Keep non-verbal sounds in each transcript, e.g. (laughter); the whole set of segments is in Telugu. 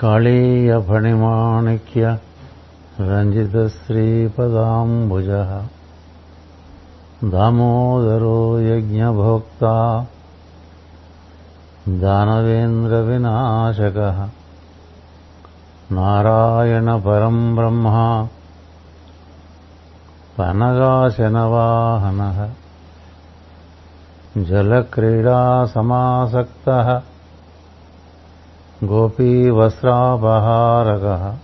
काळीयफणिमाणिक्य रञ्जितश्रीपदाम्बुजः। दामोदरो यज्ञभोक्ता दानवेन्द्रविनाशकः। नारायणपरम् ब्रह्मा पनगाशनवाहनः। जलक्रीडासमासक्तः गोपीवस्त्रापहारकः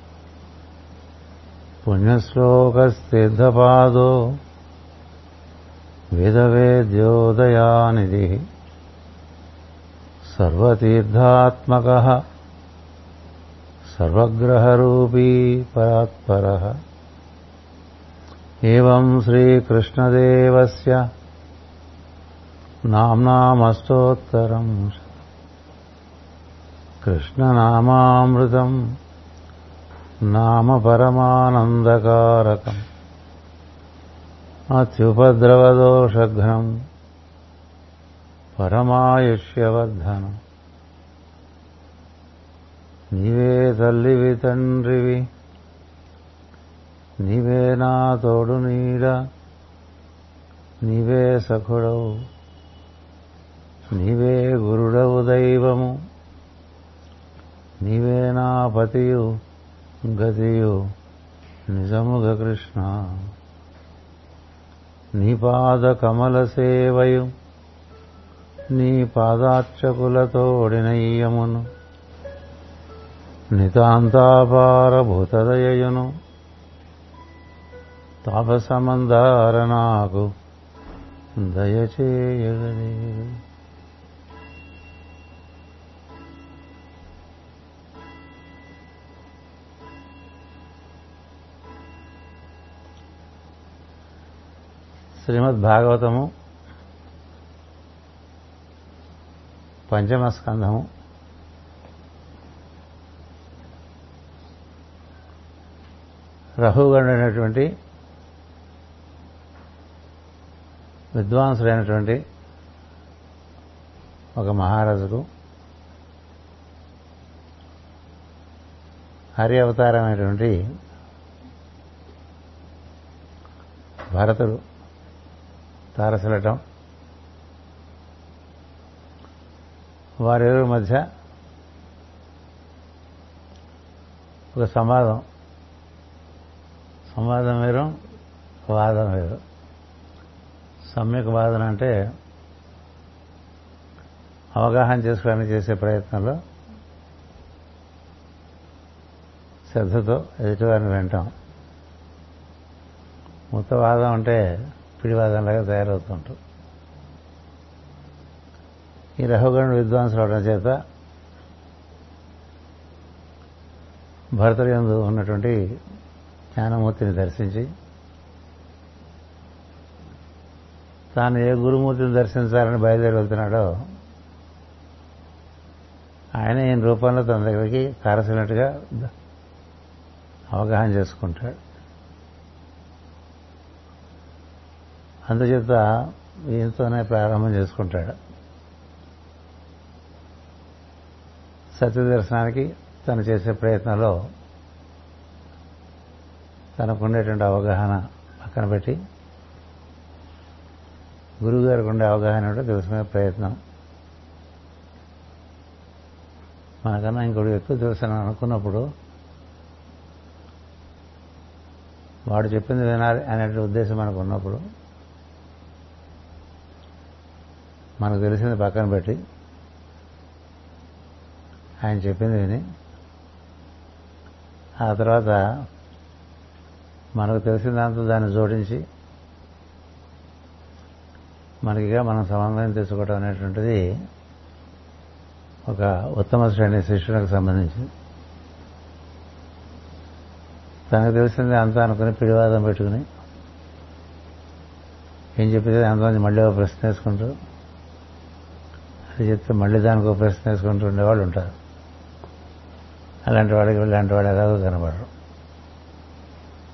पुण्यश्लोकस्तीर्थपादो वेदवेद्योदयानिधिः सर्वतीर्थात्मकः। सर्वग्रहरूपी परात्परः। एवं श्रीकृष्णदेवस्य नाम्नामष्टोत्तरम् కృష్ణనామామృతం నామ పరమానందకారకం అత్యుపద్రవదోషఘ్నం పరమాయుష్యవర్ధనం. నీవే తల్లివి తండ్రివి నీవే నా తోడు నీడ నీవే సఖుడవు నీవే గురుడవు దైవము. నీవే నా పతియు గతియు నిజముగ కృష్ణ. నీ పాద కమల సేవయు నీ పాదార్చకులతోడినయ్యమును నితాంతాపారభూతదయయును తాపసమందార నాకు దయచేయగలే. శ్రీమద్ భాగవతము పంచమ స్కంధము రహుగణుడైనటువంటి విద్వాంసుడైనటువంటి ఒక మహారాజుకు హరి అవతారమైనటువంటి భరతుడు తారసలటం. వారిరువురి మధ్య ఒక సంవాదం. సంవాదం వేరు వాదం వేరు. సమ్యక్ వాదన అంటే అవగాహన చేసుకోవడానికి చేసే ప్రయత్నంలో శ్రద్ధతో ఎదుటివారిని వింటాం. ముత్తవాదం అంటే పిడివాదంలాగా తయారవుతుంటాం ఈ రహుగణుడు విద్వాంసులు అవడం చేత భరతయందు ఉన్నటువంటి జ్ఞానమూర్తిని దర్శించి తాను ఏ గురుమూర్తిని దర్శించాలని బయలుదేరి వెళ్తున్నాడో ఆయన ఈయన రూపంలో తన దగ్గరికి కారసినట్టుగా అవగాహన చేసుకుంటాడు. అందుచేత ఈయనతోనే ప్రారంభం చేసుకుంటాడు. సత్య దర్శనానికి తను చేసే ప్రయత్నంలో తనకుండేటువంటి అవగాహన పక్కన పెట్టి గురువు గారికి ఉండే అవగాహన కూడా తెలుసుకునే ప్రయత్నం. మనకన్నా ఇంకోటి ఎక్కువ తెలుసని అనుకున్నప్పుడు వాడు చెప్పింది వినాలి అనే ఉద్దేశం మనకు ఉన్నప్పుడు మనకు తెలిసింది పక్కన పెట్టి. ఆయన చెప్పింది విని. ఆ తర్వాత మనకు తెలిసిన దాంతో దాన్ని జోడించి మనకిగా మనం సమన్వయం తెచ్చుకోవడం అనేటువంటిది ఒక ఉత్తమ శ్రేణి శిష్యునికి సంబంధించి తనకు తెలిసింది అంతా అనుకుని పిడివాదం పెట్టుకుని. ఏం చెప్పేది? అంత మళ్ళీ ఒక ప్రశ్న వేసుకుంటూ అది చెప్తే మళ్ళీ దానికి ఒక ప్రశ్న వేసుకుంటూ ఉండేవాళ్ళు ఉంటారు. అలాంటి వాడికి ఇలాంటి వాడు ఎలాగో కనబడరు.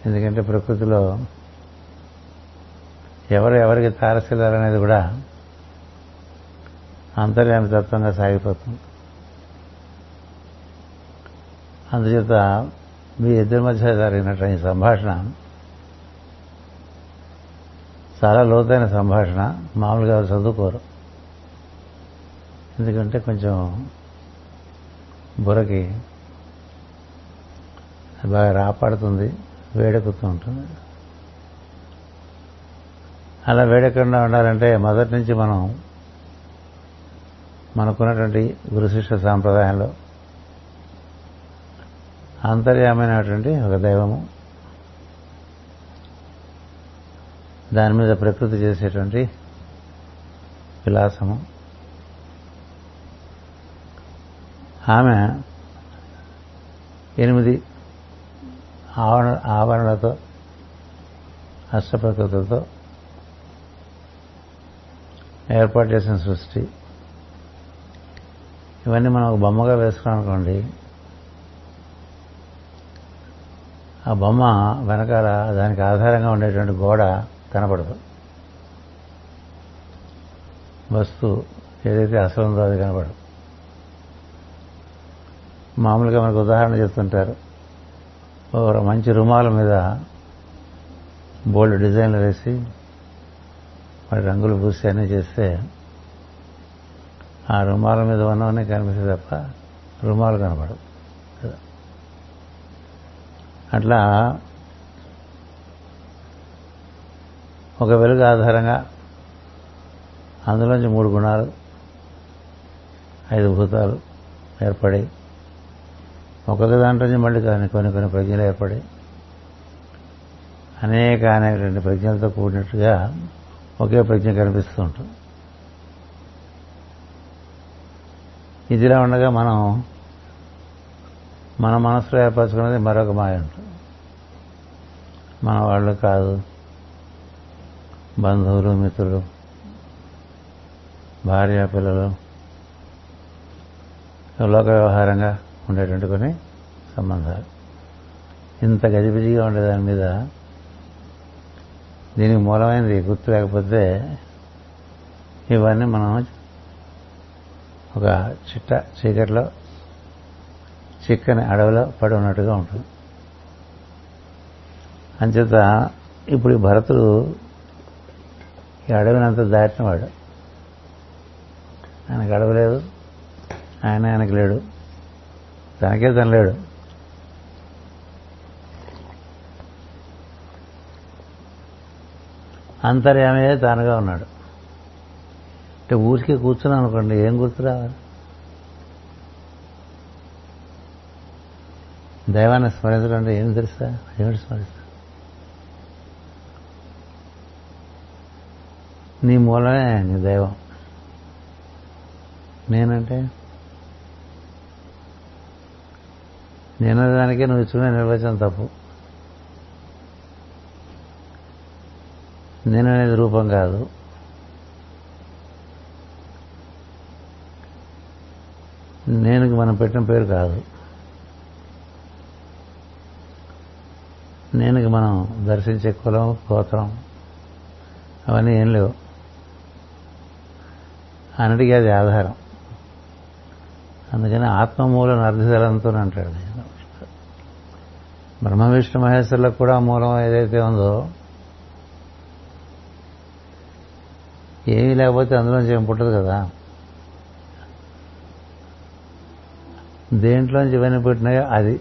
ఎందుకంటే ప్రకృతిలో ఎవరు ఎవరికి తారసిల్లారనేది కూడా అంతర్యామి తత్వంగా సాగిపోతుంది. అందుచేత మీ ఇద్దరి మధ్య జరిగినటువంటి ఈ సంభాషణ చాలా లోతైన సంభాషణ మామూలుగా చదువుకోరు. ఎందుకంటే కొంచెం బుర్రకి బాగా రాపాడుతుంది వేడెక్కుతూ ఉంటుంది. అలా వేడెక్కకుండా ఉండాలంటే మొదటి నుంచి మనం మనకున్నటువంటి గురుశిష్య సాంప్రదాయంలో అంతర్యామైనటువంటి ఒక దైవము దాని మీద ప్రకృతి చేసేటువంటి విలాసము ఆమె ఎనిమిది ఆవరణ ఆవరణలతో అష్టప్రకృతులతో ఏర్పాటు చేసిన సృష్టి. ఇవన్నీ మనం ఒక బొమ్మగా వేసుకున్నాం అనుకోండి. ఆ బొమ్మ వెనకాల దానికి ఆధారంగా ఉండేటువంటి గోడ కనపడదు. వస్తువు ఏదైతే అసలు ఉందో అది కనపడదు. మామూలుగా మనకు ఉదాహరణ చెప్తుంటారు. ఒక మంచి రుమాల మీద బోల్డ్ డిజైన్లు వేసి వాటి రంగులు పూసి అన్నీ చేస్తే ఆ రుమాల మీద ఉన్నవన్నీ కనిపిస్తుంది తప్ప రుమాలు కనపడదు అట్లా ఒక వెలుగు ఆధారంగా అందులోంచి మూడు గుణాలు ఐదు భూతాలు ఏర్పడి ఒక్కొక్క దాంట్లోంచి మళ్ళీ కానీ కొన్ని కొన్ని ప్రజ్ఞలు ఏర్పడి అనేక అనేకటువంటి ప్రజ్ఞలతో కూడినట్టుగా ఒకే ప్రజ్ఞ కనిపిస్తూ ఉంటుంది. ఇదిలా ఉండగా మనం మన మనసులో ఏర్పరచుకున్నది మరొక మాయ ఉంటుంది. మన వాళ్ళు కాదు బంధువులు మిత్రులు భార్య పిల్లలు లోక వ్యవహారంగా ఉండేటువంటి కొన్ని సంబంధాలు. ఇంత గజిబిజిగా ఉండే దాని మీద దీనికి మూలమైనది గుర్తు లేకపోతే ఇవన్నీ మనం ఒక చిట్ట చీకట్లో చిక్కని అడవిలో పడి ఉన్నట్టుగా ఉంటుంది. అంచేత ఇప్పుడు ఈ భరతుడు ఈ అడవినంత దాటినవాడు. ఆయనకు అడవి లేదు ఆయన ఆయనకు లేడు. తనకే తను లేడు. అంతర్యామే తానుగా ఉన్నాడు. అంటే ఊరికే కూర్చున్నాం అనుకోండి ఏం గుర్తు రావాలి? దైవాన్ని స్మరించడం అంటే ఏం తెలుసా? ఏమిటి స్మరిస్తా నీ మూలమే నీ దైవం. నేనంటే? నేనదానికే నువ్వు ఇచ్చుకునే నిర్వచనం తప్పు. నేను అనేది రూపం కాదు. నేను మనం పెట్టిన పేరు కాదు. నేనుకి మనం దర్శించే కులం గోత్రం అవన్నీ ఏం లేవు. అన్నిటికీ అది ఆధారం. అందుకని ఆత్మమూలం అర్ధదలంతో అంటాడు. బ్రహ్మ విష్ణు మహేశ్వరులకు కూడా మూలం ఏదైతే ఉందో ఏమీ లేకపోతే అందులోంచి ఏం పుట్టదు కదా. దేంట్లోంచి ఇవన్నీ పుట్టినాయో అది.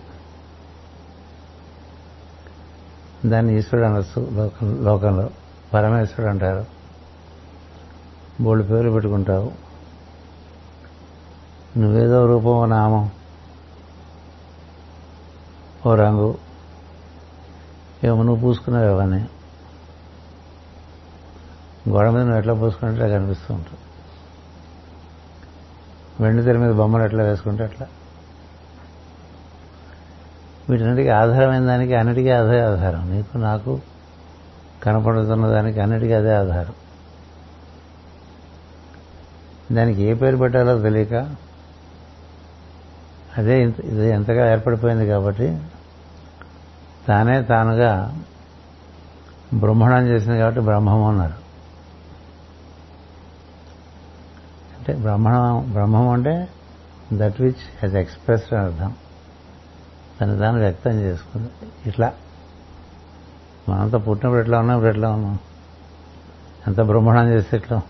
దాన్ని ఈశ్వరుడు అనొచ్చు లోకం లోకంలో. పరమేశ్వరుడు అంటారు. బోళ్ళు పేర్లు పెట్టుకుంటావు. నువ్వేదో రూపం ఓ నామం ఓ రంగు. ఏమో నువ్వు పూసుకున్నావు అవన్నీ. గోడ మీద నువ్వు ఎట్లా పూసుకుంటే కనిపిస్తూ ఉంటుంది. వెండి తెర మీద బొమ్మలు ఎట్లా వేసుకుంటే అట్లా. వీటన్నిటికీ ఆధారమైన దానికి అన్నిటికీ అదే ఆధారం. నీకు నాకు కనపడుతున్న దానికి అన్నిటికీ అదే ఆధారం. దానికి ఏ పేరు పెట్టాలో తెలియక అదే ఇది ఎంతగా ఏర్పడిపోయింది కాబట్టి తానే తానుగా బ్రహ్మణం చేసింది కాబట్టి బ్రహ్మము అన్నారు. అంటే బ్రహ్మణం బ్రహ్మం అంటే దట్ విచ్ హెజ్ ఎక్స్ప్రెస్డ్ అర్థం. తను తాను వ్యక్తం చేసుకుంది. ఇట్లా. మనంతా పుట్టినప్పుడు ఎట్లా ఉన్నాం ఇప్పుడు ఎట్లా ఉన్నాం? ఎంత బ్రహ్మణం చేస్తే ఎట్లా?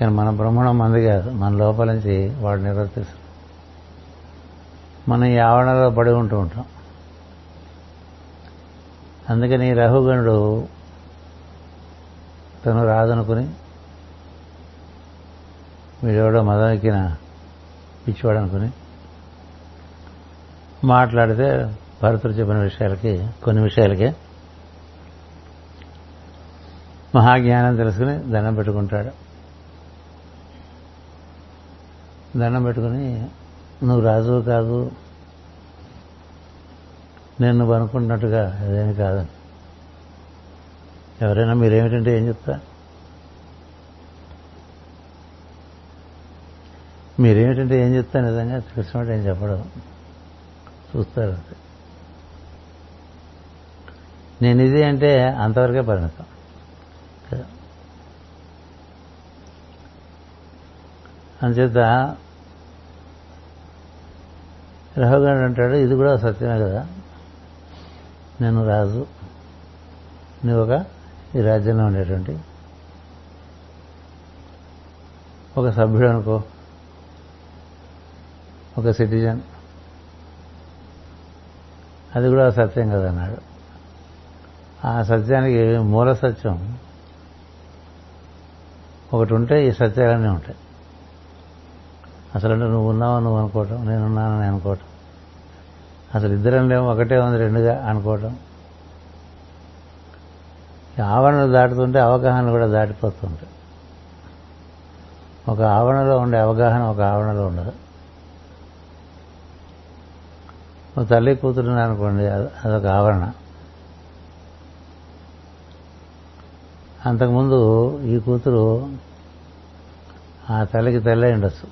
కానీ మన బ్రహ్మణం మంది కాదు. మన లోపల నుంచి వాడు నిర్వర్తిస్తాం మనం ఈ ఆవరణలో పడి ఉంటూ ఉంటాం. అందుకని రఘుగణుడు తను రాదనుకుని వీడెవడో ఎక్కిన పిచ్చివాడు అనుకుని మాట్లాడితే భరతుడు చెప్పిన విషయాలకి కొన్ని విషయాలకే మహాజ్ఞానం తెలుసుకుని దండం పెట్టుకుంటాడు. దండం పెట్టుకుని నువ్వు రాజు కాదు నేను నువ్వు అనుకుంటున్నట్టుగా అదేమి కాదని ఎవరైనా మీరేమిటంటే ఏం చెప్తా? మీరేమిటంటే ఏం చెప్తా నిజంగా తెలిసినట్టు ఏం చెప్పడం. చూస్తారు అంతే. నేను ఇది అంటే అంతవరకే పరిమితం. కదా అంచేత రహుగాడు అంటాడు ఇది కూడా సత్యమే కదా. నేను రాజు. నువ్వు ఒక ఈ రాజ్యంలో ఉండేటువంటి ఒక సభ్యుడు అనుకో. ఒక సిటిజన్. అది కూడా సత్యం కదన్నాడు ఆ సత్యానికి మూల సత్యం ఒకటి ఉంటే ఈ సత్యాలన్నీ ఉంటాయి. అసలు అంటే నువ్వు ఉన్నావు నువ్వు అనుకోవటం నేనున్నానని అనుకోవటం. అసలు ఇద్దరం లేవు ఒకటే ఉంది రెండుగా అనుకోవటం. ఆవరణలు దాటుతుంటే అవగాహన కూడా దాటిపోతుంటాయి ఒక ఆవరణలో ఉండే అవగాహన ఒక ఆవరణలో ఉండదు. ఒక తల్లి కూతురు అనుకోండి అదొక ఆవరణ. అంతకుముందు ఈ కూతురు ఆ తల్లికి తల్లి ఉండొచ్చు.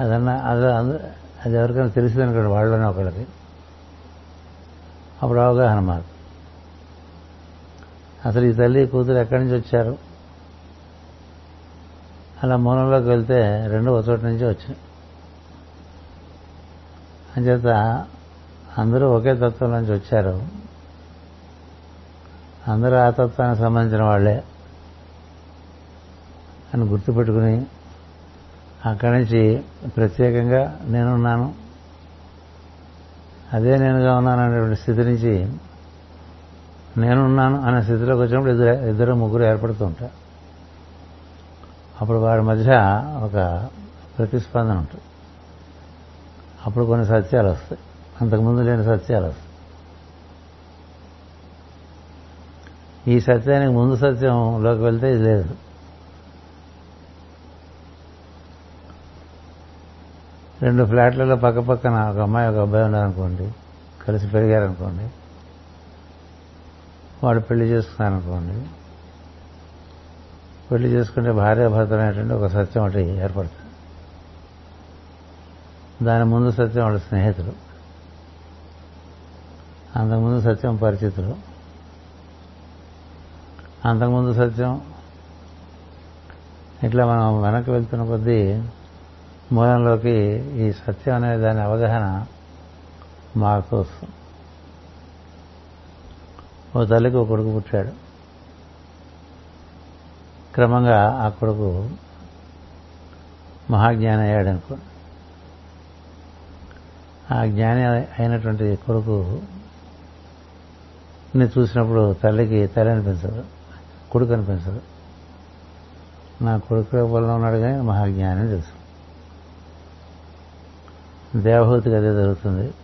అదన్నా అది అది ఎవరికైనా తెలిసింది అనుకోండి వాళ్ళలోనే ఒకళ్ళకి. అప్పుడు అవగాహన మాకు. అసలు ఈ తల్లి కూతురు ఎక్కడి నుంచి వచ్చారు? అలా మూలంలోకి వెళ్తే రెండు ఒక చోట నుంచి వచ్చాయి అంచేత అందరూ ఒకే తత్వం నుంచి వచ్చారు. అందరూ ఆ తత్వానికి సంబంధించిన వాళ్ళే అని గుర్తుపెట్టుకుని అక్కడి నుంచి ప్రత్యేకంగా నేనున్నాను. అదే నేనుగా ఉన్నాను అనేటువంటి స్థితి నుంచి నేనున్నాను అనే స్థితిలోకి వచ్చినప్పుడు ఇద్దరు ఇద్దరు ముగ్గురు ఏర్పడుతూ ఉంటారు. అప్పుడు వారి మధ్య ఒక ప్రతిస్పందన ఉంటుంది. అప్పుడు కొన్ని సత్యాలు వస్తాయి. అంతకుముందు లేని సత్యాలు వస్తాయి. ఈ సత్యానికి ముందు సత్యంలోకి వెళ్తే ఇది లేదు. రెండు ఫ్లాట్లలో పక్క పక్కన ఒక అమ్మాయి ఒక అబ్బాయి ఉన్నారనుకోండి కలిసి పెరిగారనుకోండి వాడు పెళ్ళి చేసుకున్నారనుకోండి పెళ్ళి చేసుకుంటే భార్యాభర్తలైనటువంటి భర్త అనేటువంటి ఒక సత్యం ఒకటి ఏర్పడుతుంది. దాని ముందు సత్యం వాళ్ళ స్నేహితులు అంతకుముందు సత్యం పరిచితులు అంతకుముందు సత్యం ఇట్లా మనం వెనక్కి వెళ్తున్న కొద్దీ మూలంలోకి ఈ సత్యం అనే దాని అవగాహన మాకు వస్తుంది. ఓ తల్లికి ఒక కొడుకు పుట్టాడు. క్రమంగా ఆ కొడుకు మహాజ్ఞాని అయ్యాడు అనుకో ఆ జ్ఞాని అయినటువంటి కొడుకు ని చూసినప్పుడు తల్లికి తల్లి అనిపించదు కొడుకు అనిపించదు. నా కొడుకు వల్ల ఉన్నాడు కానీ మహాజ్ఞాని అని తెలుసు. దేవహూతికి అదే జరుగుతుంది.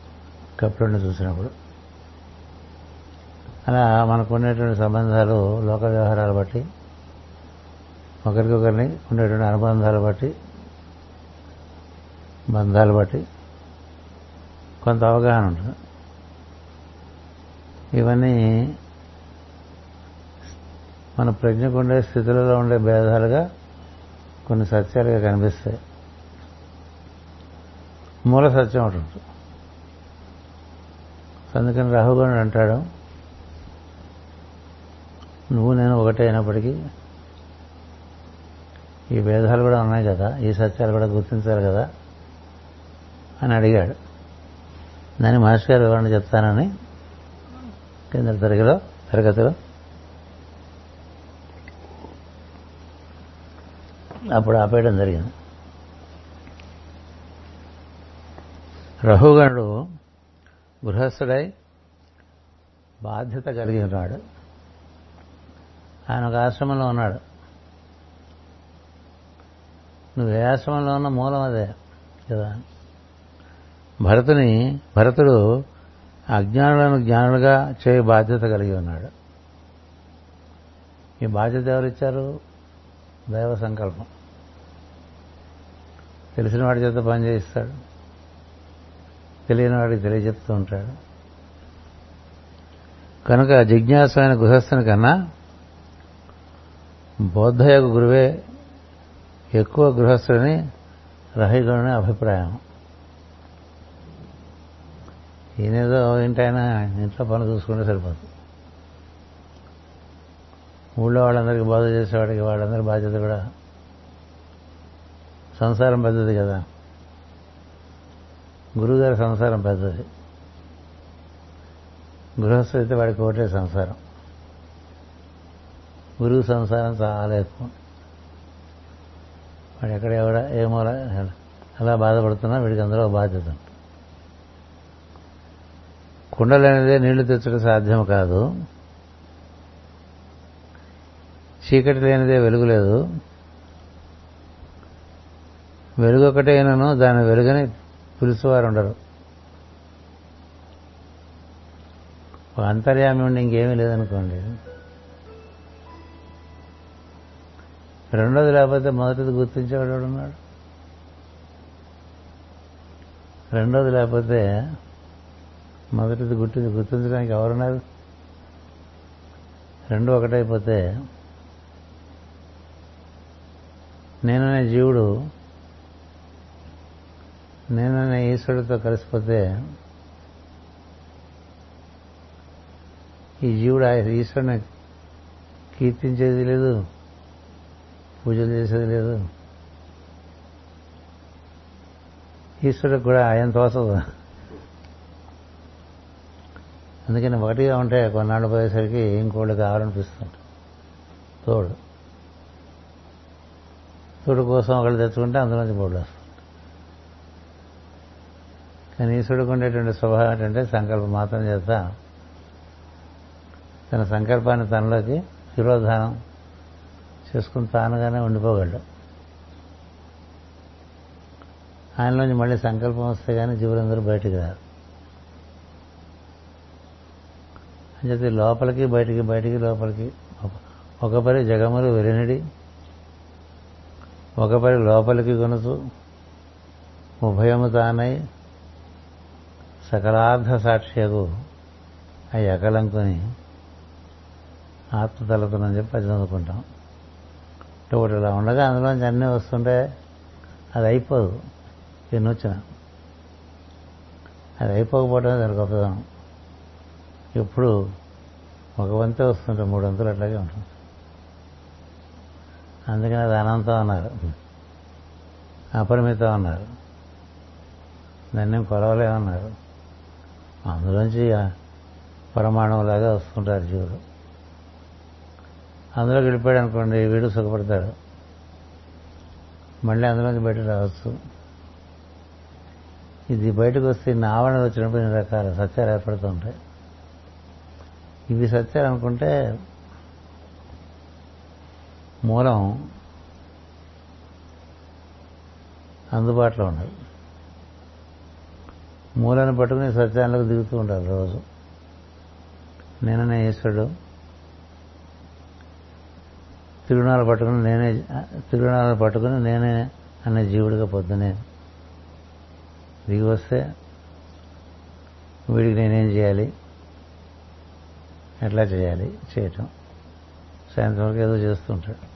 కపిలుడిని చూసినప్పుడు. అలా మనకు ఉండేటువంటి సంబంధాలు లోక వ్యవహారాలు బట్టి ఒకరికొకరిని ఉండేటువంటి అనుబంధాలు బట్టి బంధాలు బట్టి కొంత అవగాహన ఉంటుంది. ఇవన్నీ మన ప్రజ్ఞకు ఉండే స్థితులలో ఉండే భేదాలుగా కొన్ని సత్యాలుగా కనిపిస్తాయి. మూల సత్యం ఒకటి ఉంటుంది. అందుకని రాహుగణుడు అంటాడు నువ్వు నేను ఒకటే అయినప్పటికీ ఈ భేదాలు కూడా ఉన్నాయి కదా ఈ సత్యాలు కూడా గుర్తించాలి కదా అని అడిగాడు. దాన్ని మహర్షి గారు వివరణ చెప్తానని కింద తరగతిలో తరగతిలో. అప్పుడు ఆపేయడం జరిగింది. రహుగణుడు గృహస్థుడై బాధ్యత కలిగి ఉన్నాడు. ఆయన ఒక ఆశ్రమంలో ఉన్నాడు. నువ్వు ఏ ఆశ్రమంలో ఉన్న మూలం అదే కదా. భరతుని భరతుడు అజ్ఞానులను జ్ఞానులుగా చేయ బాధ్యత కలిగి ఉన్నాడు. ఈ బాధ్యత ఎవరిచ్చారు దైవ సంకల్పం. తెలిసిన వాడి చేత పని చేయిస్తాడు. తెలియని వాడికి తెలియజెప్తూ ఉంటాడు. కనుక జిజ్ఞాసమైన గృహస్థుని కన్నా బౌద్ధయోగ గురువే ఎక్కువ గృహస్థుని రహిగుణని అభిప్రాయం. ఈయనేదో ఏంటైనా ఇంట్లో పనులు చూసుకుంటే సరిపోతుంది ఊళ్ళో వాళ్ళందరికీ బాధ చేసేవాడికి వాళ్ళందరి బాధ్యత కూడా సంసారం పెద్దది కదా. గురువుగారి సంసారం పెద్దది. గృహస్థు అయితే వాడికి ఒకటే సంసారం. గురువు సంసారం చాలా ఎక్కువ. వాడు ఎక్కడ ఎవడ ఏమో అలా బాధపడుతున్నా వీడికి అందులో బాధ్యత ఉంటుంది కుండలనేదే నీళ్ళు తెచ్చడం సాధ్యం కాదు. చీకటి లేనిదే వెలుగు లేదు. వెలుగు ఒకటేనను దాని వెలుగని పిలుచువారు ఉండరు అంతర్యామి ఉండి ఇంకేమీ లేదనుకోండి. రెండోది లేకపోతే మొదటిది గుర్తించేవాడు ఉన్నాడు రెండోది లేకపోతే మొదటిది గుర్తి గుర్తించడానికి ఎవరున్నారు? రెండు ఒకటైపోతే నేననే జీవుడు నేననే ఈశ్వరుడితో కలిసిపోతే ఈ జీవుడు ఆ ఈశ్వరుని కీర్తించేది లేదు పూజలు చేసేది లేదు. ఈశ్వరుడికి కూడా ఆయన తోసదు అందుకని ఒకటిగా ఉంటే కొన్నాళ్ళు పోయేసరికి ఇంకోళ్ళు కావాలనిపిస్తుంది తోడు. తోడు కోసం ఒకళ్ళు తెచ్చుకుంటే అందులోంచి బోర్డు వస్తుంది కానీ ఈశ్వరుడికి ఉండేటువంటి స్వభావం ఏంటంటే సంకల్పం మాత్రం చేత తన సంకల్పాన్ని తనలోకి శిరోధానం చేసుకుని తానుగానే ఉండిపోగలడు. ఆయనలోంచి మళ్ళీ సంకల్పం వస్తే కానీ జీవులందరూ బయటికి రారు. అంచేది లోపలికి బయటికి బయటికి లోపలికి ఒక పరి జగములు వెరినిడి ఒక పరి లోపలికి కొనుతూ ఉభయము తానై సకలార్థ సాక్ష్యకు ఆ ఎకలంకుని ఆత్మతలతనని చెప్పి అది చదువుకుంటాం. అంటే ఒకటి ఇలా ఉండగా అందులోంచి అన్నీ వస్తుంటే అది అయిపోదు. ఎన్ని వచ్చిన. అది అయిపోకపోవడం దాని గొప్పదనం ఎప్పుడు ఒక వంతే వస్తుంటే మూడు వంతులు అట్లాగే ఉంటుంది అందుకని అది అనంతం అన్నారు. అపరిమితం అన్నారు. దాన్ని కొలవలేమన్నారు. అందులోంచి పరమాణువులాగా వస్తుంటారు జీవుడు అందులోకి వెళ్ళిపోయాడు అనుకోండి వీడు సుఖపడతాడు. మళ్ళీ అందులోంచి బయట రావచ్చు. ఇది బయటకు వస్తే ఇన్ని ఆవరణలు వచ్చినప్పుడు ఇన్ని రకాల సత్యాలు ఏర్పడుతూ ఉంటాయి ఇవి సత్యాలు అనుకుంటే మూలం అందుబాటులో ఉండదు. మూలను పట్టుకుని సత్యాలకు దిగుతూ ఉంటారు రోజు. నేననే ఈశ్వరుడు. తిరునాలు పట్టుకుని నేనే తిరునాలు పట్టుకుని నేనే అనే జీవుడిగా పొద్దునే దిగి వస్తే వీడికి నేనేం చేయాలి? ఎట్లా చేయాలి? చేయటం. సాయంత్రం వరకు ఏదో చేస్తుంటాడు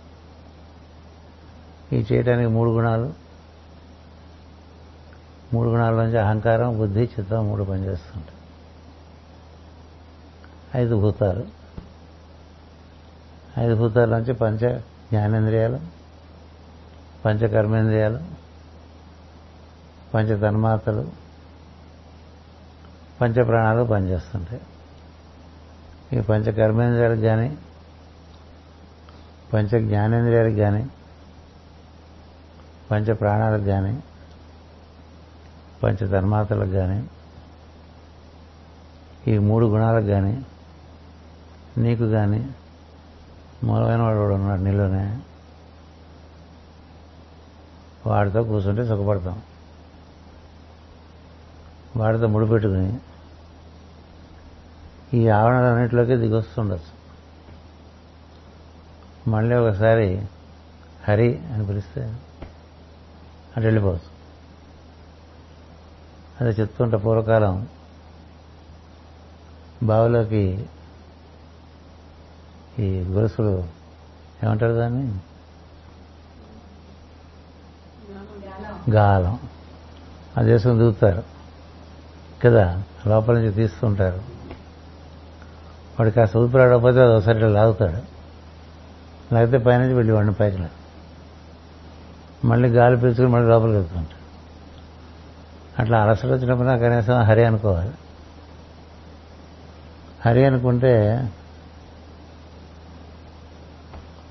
ఈ చేయటానికి మూడు గుణాలు. మూడు గుణాల నుంచి అహంకారం బుద్ధి చిత్తం మూడు పనిచేస్తుంటాయి. ఐదు భూతాలు. ఐదు భూతాల నుంచి పంచ జ్ఞానేంద్రియాలు పంచకర్మేంద్రియాలు పంచ తన్మాతలు పంచప్రాణాలు పనిచేస్తుంటాయి. ఈ పంచ కర్మేంద్రియాలకు కానీ పంచ జ్ఞానేంద్రియాలకు కానీ పంచ ప్రాణాలకు కానీ పంచ ధర్మాతలకు కానీ ఈ మూడు గుణాలకు కానీ నీకు కానీ మూలమైన వాడు కూడా ఉన్నాడు నీలోనే. వాడితో కూర్చుంటే సుఖపడతాం. వాడితో ముడిపెట్టుకుని ఈ ఆవరణలన్నింటిలోకి దిగొస్తుండొచ్చు. మళ్ళీ ఒకసారి హరి అని పిలిస్తే అటు వెళ్ళిపోవచ్చు. అదే చెప్తుంటే పూర్వకాలం బావిలోకి ఈ గొలుసులు ఏమంటారు దాన్ని? గాలం. అది వేసుకుని దూకుతారు. కదా? లోపల నుంచి తీస్తుంటారు. వాడు కాస్త ఊపిరాడకపోతే అది ఒకసారి లాగుతాడు. లేకపోతే పైనుంచి వెళ్ళి వాడిని పైకి మళ్ళీ గాలి పీల్చుకుని మళ్ళీ లోపలికి వెళ్తుంటాడు. అట్లా అలసట వచ్చినప్పుడు కనీసం హరి అనుకోవాలి. హరి అనుకుంటే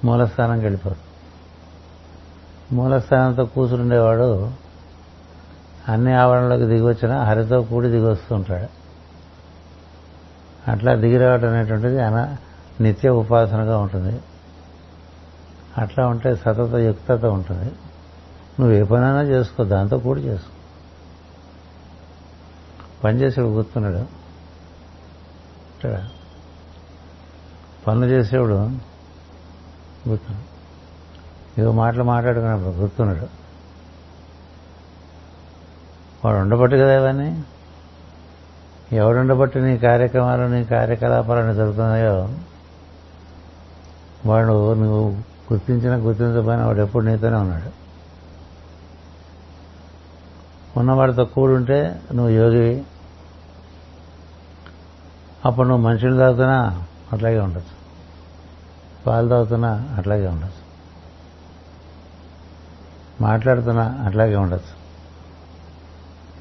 మూలస్థానంకి వెళ్ళిపోదు మూలస్థానంతో కూర్చుండేవాడు అన్ని ఆవరణలోకి దిగి వచ్చినా హరితో కూడి దిగి వస్తుంటాడు అట్లా దిగిరావడం అనేటువంటిది అన నిత్య ఉపాసనగా ఉంటుంది. అట్లా ఉంటే సతత యుక్తత ఉంటుంది. నువ్వు ఏ పనైనా చేసుకో దాంతో కూడి చేసుకో. పనిచేసేవాడు గుర్తున్నాడు ఇక్కడ పనులు చేసేవాడు కూర్చున్నాడు. ఏవో మాటలు మాట్లాడుకున్నప్పుడు గుర్తున్నాడు వాడు ఉండబట్టి కదా ఇవన్నీ? ఎవడుండబట్టి నీ కార్యక్రమాలు నీ కార్యకలాపాలను జరుగుతున్నాయో? వాడు నువ్వు గుర్తించిన గుర్తించబోయిన వాడు ఎప్పుడు నీతోనే ఉన్నాడు. ఉన్నవాడితో కూడుంటే నువ్వు యోగివి అప్పుడు నువ్వు మనుషులు తాగుతున్నా అట్లాగే ఉండొచ్చు. పాలు తాగుతున్నా అట్లాగే ఉండొచ్చు. మాట్లాడుతున్నా అట్లాగే ఉండొచ్చు.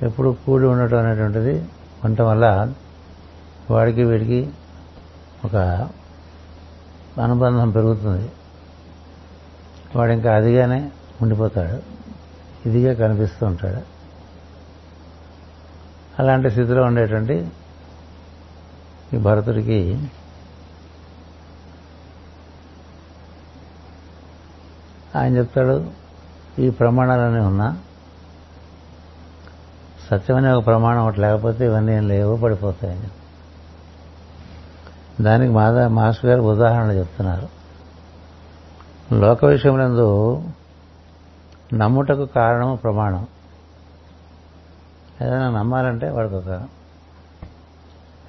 ఎప్పుడు కూడి ఉండటం అనేటువంటిది ఉండటం వల్ల వాడికి వీడికి ఒక అనుబంధం పెరుగుతుంది. వాడు ఇంకా అదిగానే ఉండిపోతాడు. ఇదిగా కనిపిస్తూ ఉంటాడు. అలాంటి స్థితిలో ఉండేటువంటి ఈ భరతుడికి ఆయన చెప్తాడు ఈ ప్రమాణాలన్నీ ఉన్నా. సత్యమనే ఒక ప్రమాణం ఒకటి లేకపోతే ఇవన్నీ లేవు లేవో పడిపోతాయని దానికి మాదా మాస్టర్ గారు ఉదాహరణ చెప్తున్నారు. లోక విషయమునందు నమ్ముటకు కారణము ప్రమాణం. ఏదైనా నమ్మాలంటే వాడికి ఒక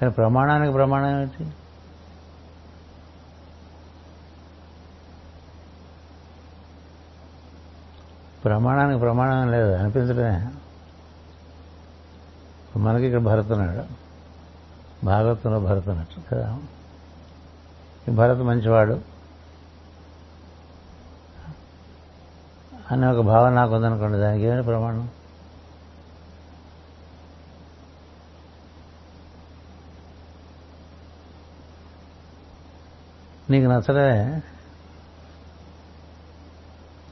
కానీ ప్రమాణానికి ప్రమాణం ఏమిటి? ప్రమాణానికి ప్రమాణం లేదు అనిపించడమే. మనకి ఇక్కడ భరతున్నాడు భాగవతంలో భరతున్నట్టు కదా? ఈ భరత్ మంచివాడు. అనే ఒక భావన నాకు ఉందనుకోండి దానికి ఏమైనా ప్రమాణం? నీకు నచ్చలే.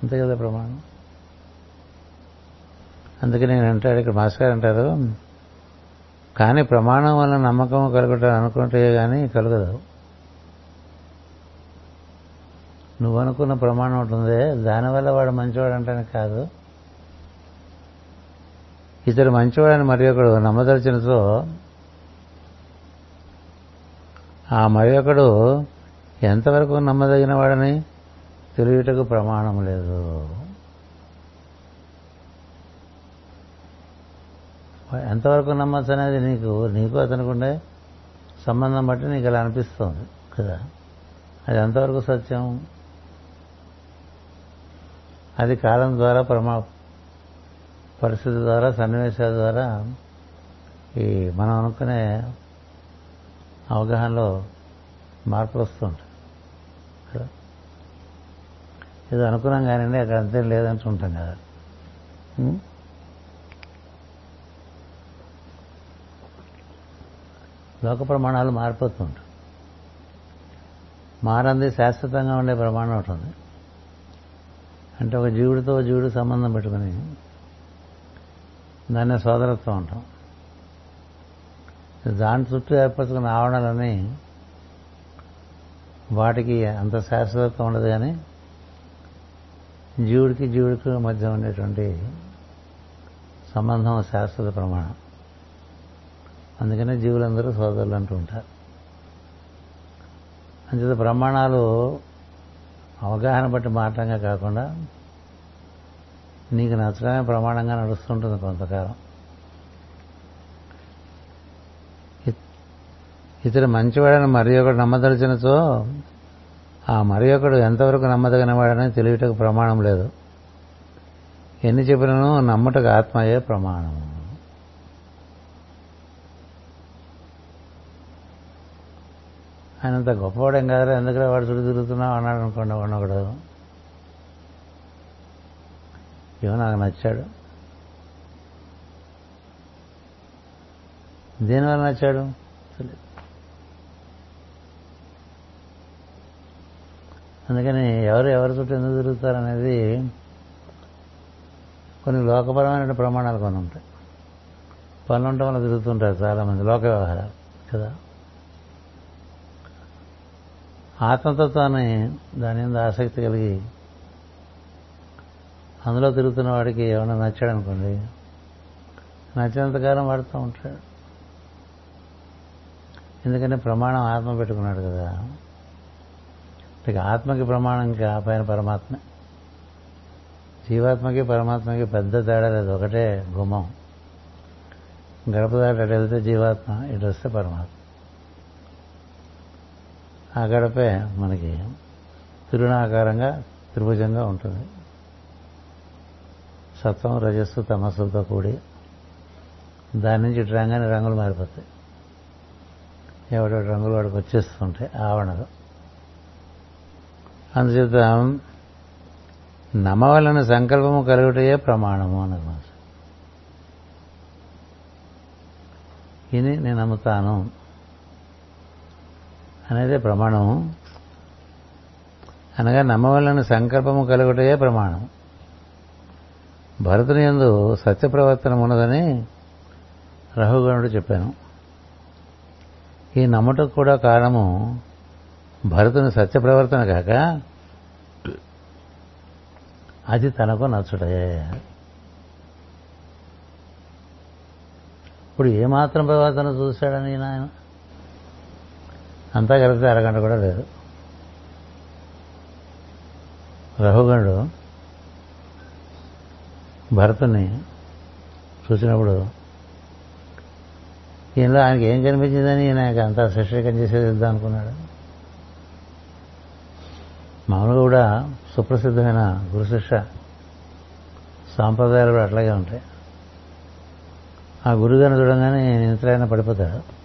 అంతే కదా ప్రమాణం. అందుకే నేను అంటాడు ఇక్కడ మాస్టర్ గారు అంటారు కానీ ప్రమాణం వల్ల నమ్మకం కలుగుతాడు అనుకుంటే కానీ కలగదు. నువ్వు అనుకున్న ప్రమాణం ఉంటుంది దానివల్ల వాడు మంచివాడు అంటానికి కాదు. ఇతడు మంచివాడని మరి ఒకడు నమ్మదలిచినతో ఆ మరి ఒకడు ఎంతవరకు నమ్మదగిన వాడని తెలియటకు ప్రమాణం లేదు. ఎంతవరకు నమ్మచ్చు అనేది నీకు? నీకు అతనుకుండే సంబంధం బట్టి నీకు అలా అనిపిస్తుంది కదా. అది ఎంతవరకు సత్యం? అది కాలం ద్వారా ప్రమా పరిస్థితి ద్వారా సన్నివేశాల ద్వారా ఈ మనం అనుకునే అవగాహనలో మార్పులు వస్తుంటాయి కదా ఏదో అనుకున్నాం కానివ్వండి అక్కడ అంతేం లేదంటుంటాం కదా. లోక ప్రమాణాలు మారిపోతూ ఉంటాయి. మారంది శాశ్వతంగా ఉండే ప్రమాణం ఒకటి ఉంది. అంటే ఒక జీవుడితో జీవుడు సంబంధం పెట్టుకుని దాన్ని సోదరత్వం ఉంటాం దాని చుట్టూ ఏర్పరచుకున్న ఆవరణలన్నీ వాటికి అంత శాశ్వతత్వం ఉండదు కానీ జీవుడికి జీవుడికి మధ్య ఉండేటువంటి సంబంధం శాశ్వత ప్రమాణం. అందుకనే జీవులందరూ సోదరులు అంటూ ఉంటారు. అంచేత ప్రమాణాలు అవగాహన బట్టి మాటంగా కాకుండా నీకు నచ్చడమే ప్రమాణంగా నడుస్తుంటుంది కొంతకాలం. ఇతడు మంచివాడని మరి ఒకటి నమ్మదలిచినచో ఆ మరి ఒకడు ఎంతవరకు నమ్మదగిన వాడని తెలియటకు ప్రమాణం లేదు. ఎన్ని చెప్పినను నమ్మటకు ఆత్మయే ప్రమాణం. ఆయనంత గొప్పవాడేం కాదురా ఎందుకురా వాడు చుట్టూ తిరుగుతున్నావు అన్నాడు అనుకోండి ఒకడు ఏమో నాకు నచ్చాడు. దేనివల్ల నచ్చాడు తెలియదు అందుకని ఎవరు ఎవరి చుట్టూ ఎందుకు తిరుగుతారనేది కొన్ని లోకపరమైన ప్రమాణాలు కొన్ని ఉంటాయి. పనులు ఉండటం వల్ల తిరుగుతుంటారు చాలామంది లోక వ్యవహారాలు కదా? ఆత్మతత్వాన్ని దాని మీద ఆసక్తి కలిగి అందులో తిరుగుతున్న వాడికి ఏమైనా నచ్చాడు అనుకోండి నచ్చినంతకాలం వాడుతూ ఉంటాడు. ఎందుకంటే ప్రమాణం ఆత్మ పెట్టుకున్నాడు కదా. ఇక ఆత్మకి ప్రమాణం ఇంకా పైన పరమాత్మే. జీవాత్మకి పరమాత్మకి పెద్ద తేడా లేదు. ఒకటే గుమ్మం. గడప దాటి అటు వెళ్తే జీవాత్మ ఇటు వస్తే పరమాత్మ. ఆ గడపే మనకి తిరుణాకారంగా త్రిభుజంగా ఉంటుంది. సత్వం రజస్సు తమస్సులతో కూడి దాని నుంచి ఇటు రంగానే రంగులు మారిపోతాయి. ఎవడో రంగులు వాడికి వచ్చేస్తుంటాయి ఆవరణలు. అందుచేత నమవలన సంకల్పము కలుగుటయే ప్రమాణము అన్నమాట ఇది నేను నమ్ముతాను అనేది ప్రమాణం అనగా నమ్మవలన సంకల్పము కలుగుటయే ప్రమాణం భరతుని ఎందు సత్యప్రవర్తన ఉన్నదని రఘుగణుడు చెప్పాను. ఈ నమ్మటకు కూడా కారణము భరతుని సత్య ప్రవర్తన కాక అది తనకు నచ్చుడే. ఇప్పుడు ఏమాత్రం ప్రవర్తన చూశాడని ఆయన అంతా కలిపితే అరగంట కూడా లేదు. రఘుగణుడు భరతుని చూసినప్పుడు ఈయనలో ఆయనకి ఏం కనిపించిందని ఈయన అంతా శిష్యకం చేసేది ఇద్దాం అనుకున్నాడు. మామూలుగా కూడా సుప్రసిద్ధమైన గురు శిష్య సాంప్రదాయాలు కూడా అట్లాగే ఉంటాయి. ఆ గురుగారిని చూడంగానే ఇంతలైనా పడిపోతాడు.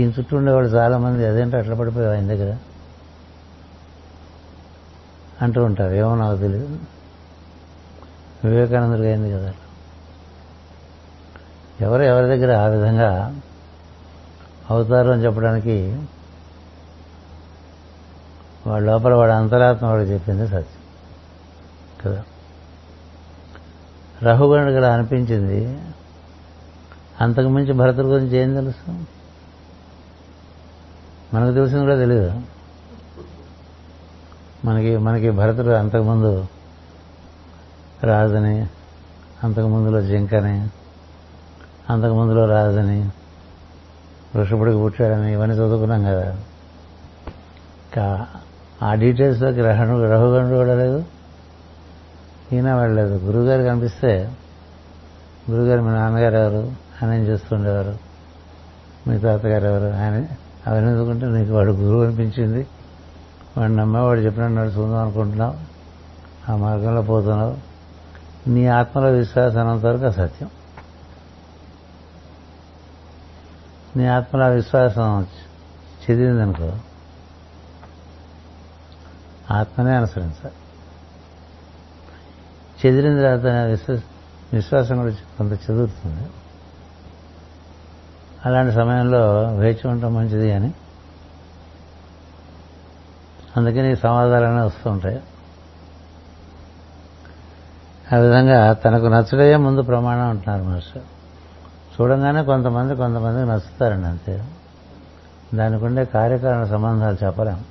ఈయన చుట్టూ ఉండేవాళ్ళు చాలామంది అదేంటో అట్లా పడిపోయావు ఆయన దగ్గర. అంటూ ఉంటారు ఏమో నాకు తెలియదు వివేకానందుడికి అయింది కదా. ఎవరు ఎవరి దగ్గర ఆ విధంగా అవుతారు అని చెప్పడానికి వాడు లోపల వాడు అంతరాత్మ వాడు చెప్పింది సత్యం. కదా? రఘుగణుడు కూడా అనిపించింది అంతకు మించి గురించి ఏం తెలుసు? మనకు తెలిసింది కూడా తెలియదు మనకి మనకి భరతుడు అంతకుముందు రాజుని అంతకుముందులో జింకని అంతకుముందులో రాజుని వృషభుడికి పుట్టాడని ఇవన్నీ చదువుకున్నాం కదా. ఆ డీటెయిల్స్లోకి రహణు రఘుగణుడు కూడా లేదు ఈయన వెళ్ళలేదు గురువుగారు కనిపిస్తే గురుగారు మీ నాన్నగారు ఎవరు? ఆయన చేస్తుండేవారు మీ తాతగారు ఎవరు? ఆయన అవన్నీ ఎందుకుంటే నీకు వాడు గురువు అనిపించింది. వాడు నమ్మే వాడు చెప్పినట్టు నడుచుకుందాం అనుకుంటున్నావు. ఆ మార్గంలో పోతున్నావు. నీ ఆత్మలో విశ్వాసం అన్నంతవరకు అసత్యం నీ ఆత్మలో విశ్వాసం చెదిరిందనుకో ఆత్మనే అనుసరించాలి. చెదిరిన తర్వాత విశ్వాసం కూడా కొంత చెదురుతుంది అలాంటి సమయంలో వేచి ఉండటం మంచిది అని. అందుకని ఈ సంవాదాలన్నీ వస్తూ ఉంటాయి. ఆ విధంగా తనకు నచ్చడయే ముందు ప్రమాణం అంటున్నారు మాస్టర్ చూడంగానే కొంతమంది కొంతమందికి నచ్చుతారండి అంతే. దానికి ఉండే కార్యకారణ సంబంధాలు చెప్పలేం.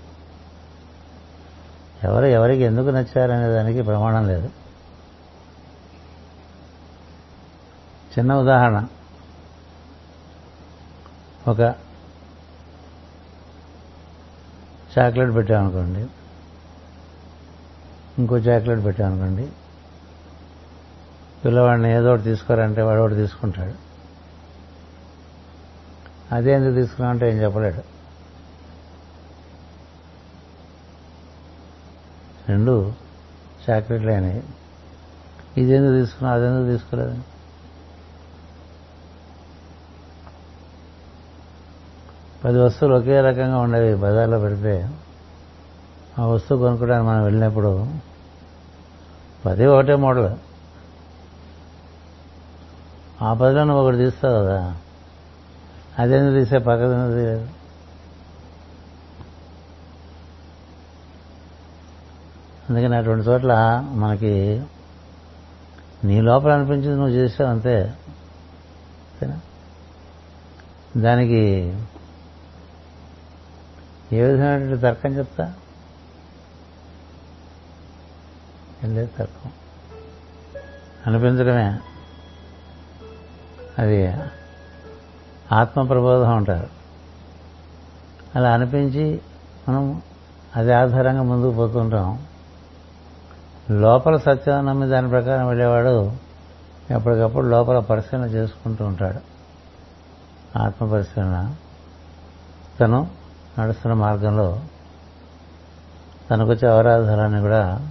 ఎవరు ఎవరికి ఎందుకు నచ్చారనే దానికి ప్రమాణం లేదు. చిన్న ఉదాహరణ. ఒక చాక్లెట్ పెట్టామనుకోండి. ఇంకో చాక్లెట్ పెట్టామనుకోండి. పిల్లవాడిని ఏదో ఒకటి తీసుకోరంటే వాడు ఒకటి తీసుకుంటాడు. అదే ఎందుకు తీసుకున్నామంటే ఏం చెప్పలేడు. రెండు చాక్లెట్లు అయినాయి ఇదేందుకు తీసుకున్నా అదెందుకు తీసుకోలేదు? పది వస్తువులు ఒకే రకంగా ఉండేవి. బజార్లో పెడితే ఆ వస్తువు కొనుక్కోవడానికి మనం వెళ్ళినప్పుడు పది ఒకటే మోడల్. ఆ పదిలో నువ్వు ఒకటి తీస్తావు కదా. అదేందుకు తీసే పక్కది అందుకని అటువంటి చోట్ల మనకి నీ లోపల అనిపించింది నువ్వు చేసావు అంతే. దానికి ఏ విధమైనటువంటి తర్కం చెప్తా? ఏం లేదు తర్కం. అనిపించడమే. అది ఆత్మ ప్రబోధం అంటారు. అలా అనిపించి మనం అది ఆధారంగా ముందుకు పోతుంటాం. లోపల సత్యం నమ్మి దాని ప్రకారం వెళ్ళేవాడు ఎప్పటికప్పుడు లోపల పరిశీలన చేసుకుంటూ ఉంటాడు. ఆత్మ పరిశీలన. తను నడుస్తున్న మార్గంలో తనకొచ్చే అవరాధాలన్నీ కూడా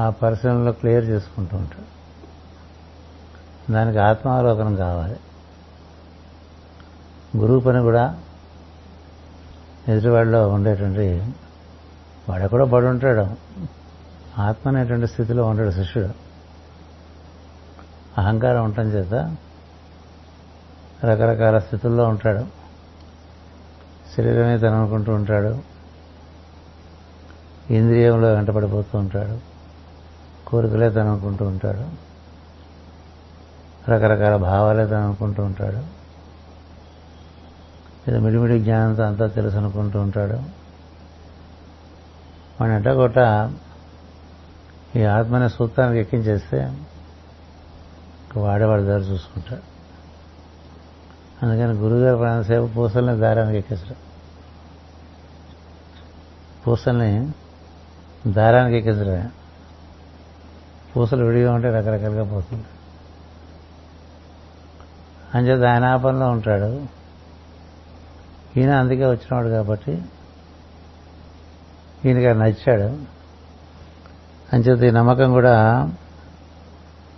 ఆ పరిశీలనలో క్లియర్ చేసుకుంటూ ఉంటాడు. దానికి ఆత్మావలోకనం కావాలి. గురువు పని కూడా ఎదుటివాడిలో ఉండేటువంటి వాడు కూడా పడి ఉంటాడు ఆత్మ అనేటువంటి స్థితిలో ఉంటాడు శిష్యుడు. అహంకారం ఉండటం చేత రకరకాల స్థితుల్లో ఉంటాడు. శరీరమే తననుకుంటూ ఉంటాడు. ఇంద్రియంలో వెంటపడిపోతూ ఉంటాడు. కోరికలే తననుకుంటూ ఉంటాడు. రకరకాల భావాలే తననుకుంటూ ఉంటాడు. ఏదో మిడిమిడి జ్ఞానంతో అంతా తెలుసు అనుకుంటూ ఉంటాడు. వాడిని ఎట్టగొట్ట ఈ ఆత్మని సూత్రానికి ఎక్కించేస్తే వాడేవాడు దారి చూసుకుంటాడు. అందుకని గురుగారు ప్రాణసేపు పూసల్ని దారానికి ఎక్కించడం పూసల్ని దారానికి ఎక్కించడమే పూసలు విడిగా ఉంటే రకరకాలుగా పోతుంది. అంచేత ఆయన ఆపంలో ఉంటాడు. ఈయన అందుకే వచ్చినవాడు కాబట్టి ఈయనకి నచ్చాడు. అంచేత ఈ నమ్మకం కూడా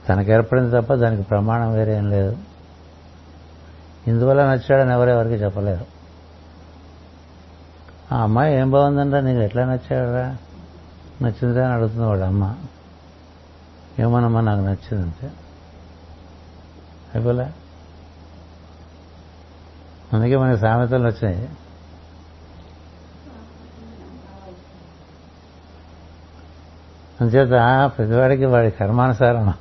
తనకు ఏర్పడింది తప్ప దానికి ప్రమాణం వేరే లేదు. ఇందువల్ల నచ్చాడని ఎవరెవరికి చెప్పలేరు. ఆ అమ్మాయి ఏం బాగుందంటే నీకు ఎట్లా నచ్చాడరా? నచ్చిందిరా అని అడుగుతుంది వాడు అమ్మ. ఏమోనమ్మా నాకు నచ్చింది అంతే. అయిపోలే. అందుకే మనకి సామెతలు వచ్చినాయి అంచేత ప్రతివాడికి వాడి కర్మానుసారం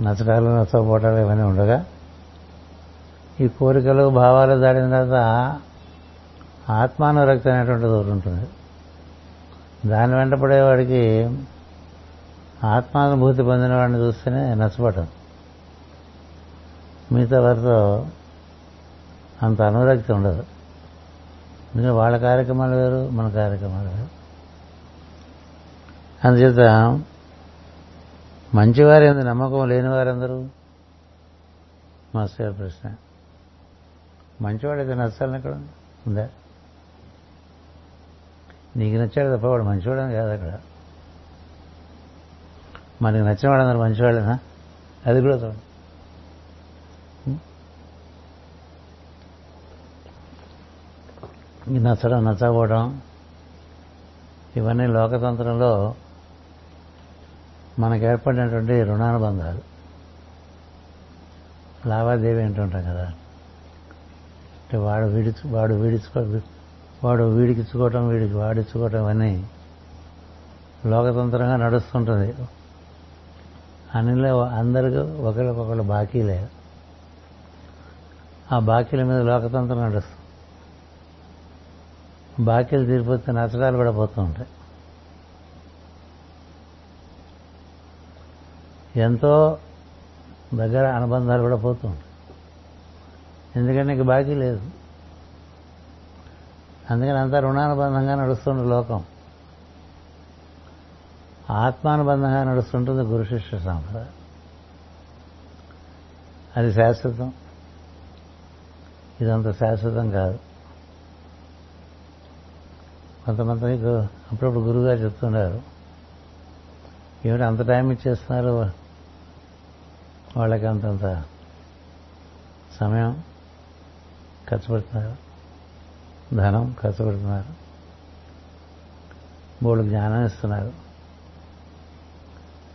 నచ్చటాలు నచ్చకపోవటాలు ఇవన్నీ ఉండగా ఈ కోరికలు భావాలు దాడిన తర్వాత ఆత్మానురక్తి అనేటువంటిది ఒకటి ఉంటుంది. దాని వెంటపడేవాడికి ఆత్మానుభూతి పొందిన వాడిని చూస్తేనే నచ్చపడదు మిగతా వారితో అంత అనురక్తి ఉండదు. ఎందుకంటే వాళ్ళ కార్యక్రమాలు వేరు మన కార్యక్రమాలు వేరు. అందుచేత మంచివారు ఎందు నమ్మకం లేని వారందరూ మాస్టర్ ప్రశ్న. ప్రశ్న మంచివాడైతే నచ్చాలని అక్కడ ఉందా? నీకు నచ్చాడు తప్ప వాడు మంచివాడని కాదు అక్కడ. మనకి నచ్చిన అందరు మంచివాళ్ళేనా? అది కూడా చూడండి. నచ్చడం నచ్చకపోవడం ఇవన్నీ లోకతంత్రంలో మనకు ఏర్పడినటువంటి రుణానుబంధాలు. లావాదేవీ అంటుంటాం కదా. అంటే వాడు వీడిచు వాడు వీడిచుకో వాడు వీడికిచ్చుకోవటం వీడికి వాడిచ్చుకోవటం ఇవన్నీ లోకతంత్రంగా నడుస్తుంటుంది. అనిలో అందరికీ ఒకరికొకరు బాకీలే. ఆ బాకీల మీద లోకతంత్రం నడుస్తుంది. బాకీలు తీరిపోతే నచ్చడాలు కూడా ఉంటాయి. ఎంతో దగ్గర అనుబంధాలు కూడా పోతూ ఉంటాయి. ఎందుకంటే నీకు బాకీ లేదు. అందుకని అంతా రుణానుబంధంగా నడుస్తుంది లోకం. ఆత్మానుబంధంగా నడుస్తుంటుంది గురు శిష్య సాంప్రదాయం. అది శాశ్వతం. ఇదంత శాశ్వతం కాదు. కొంతమందికి అప్పుడప్పుడు గురువుగారు చెప్తున్నారు ఏమిటి అంత టైం ఇచ్చేస్తున్నారు? వాళ్ళకి అంతంత సమయం ఖర్చు పెడుతున్నారు ధనం ఖర్చు పెడుతున్నారు బోళ్ళు జ్ఞానం ఇస్తున్నారు.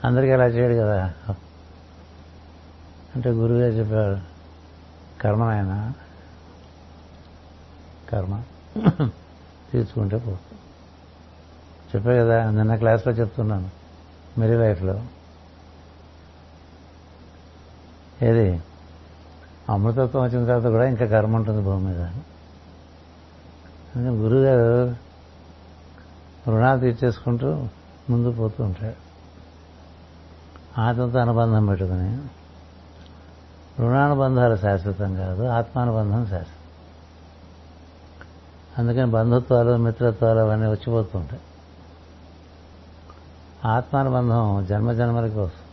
అందరికీ అలా చేయడు కదా. అంటే గురువుగా చెప్పారు కర్మ ఆయన కర్మ. తీర్చుకుంటే పోతుంది. చెప్పే కదా నిన్న క్లాస్లో చెప్తున్నాను. మెరీ లైఫ్లో. ఏది? అమృతత్వం వచ్చిన తర్వాత కూడా ఇంకా కర్మ ఉంటుంది భూమి మీద. అందుకని గురువుగారు రుణాలు తీర్చేసుకుంటూ ముందు పోతూ ఉంటాడు. ఆత్మతో అనుబంధం పెట్టుకుని. రుణానుబంధాలు శాశ్వతం కాదు ఆత్మానుబంధం శాశ్వతం. అందుకని బంధుత్వాలు మిత్రత్వాలు అవన్నీ వచ్చిపోతుంటాయి ఆత్మానుబంధం జన్మ జన్మలకి వస్తుంది.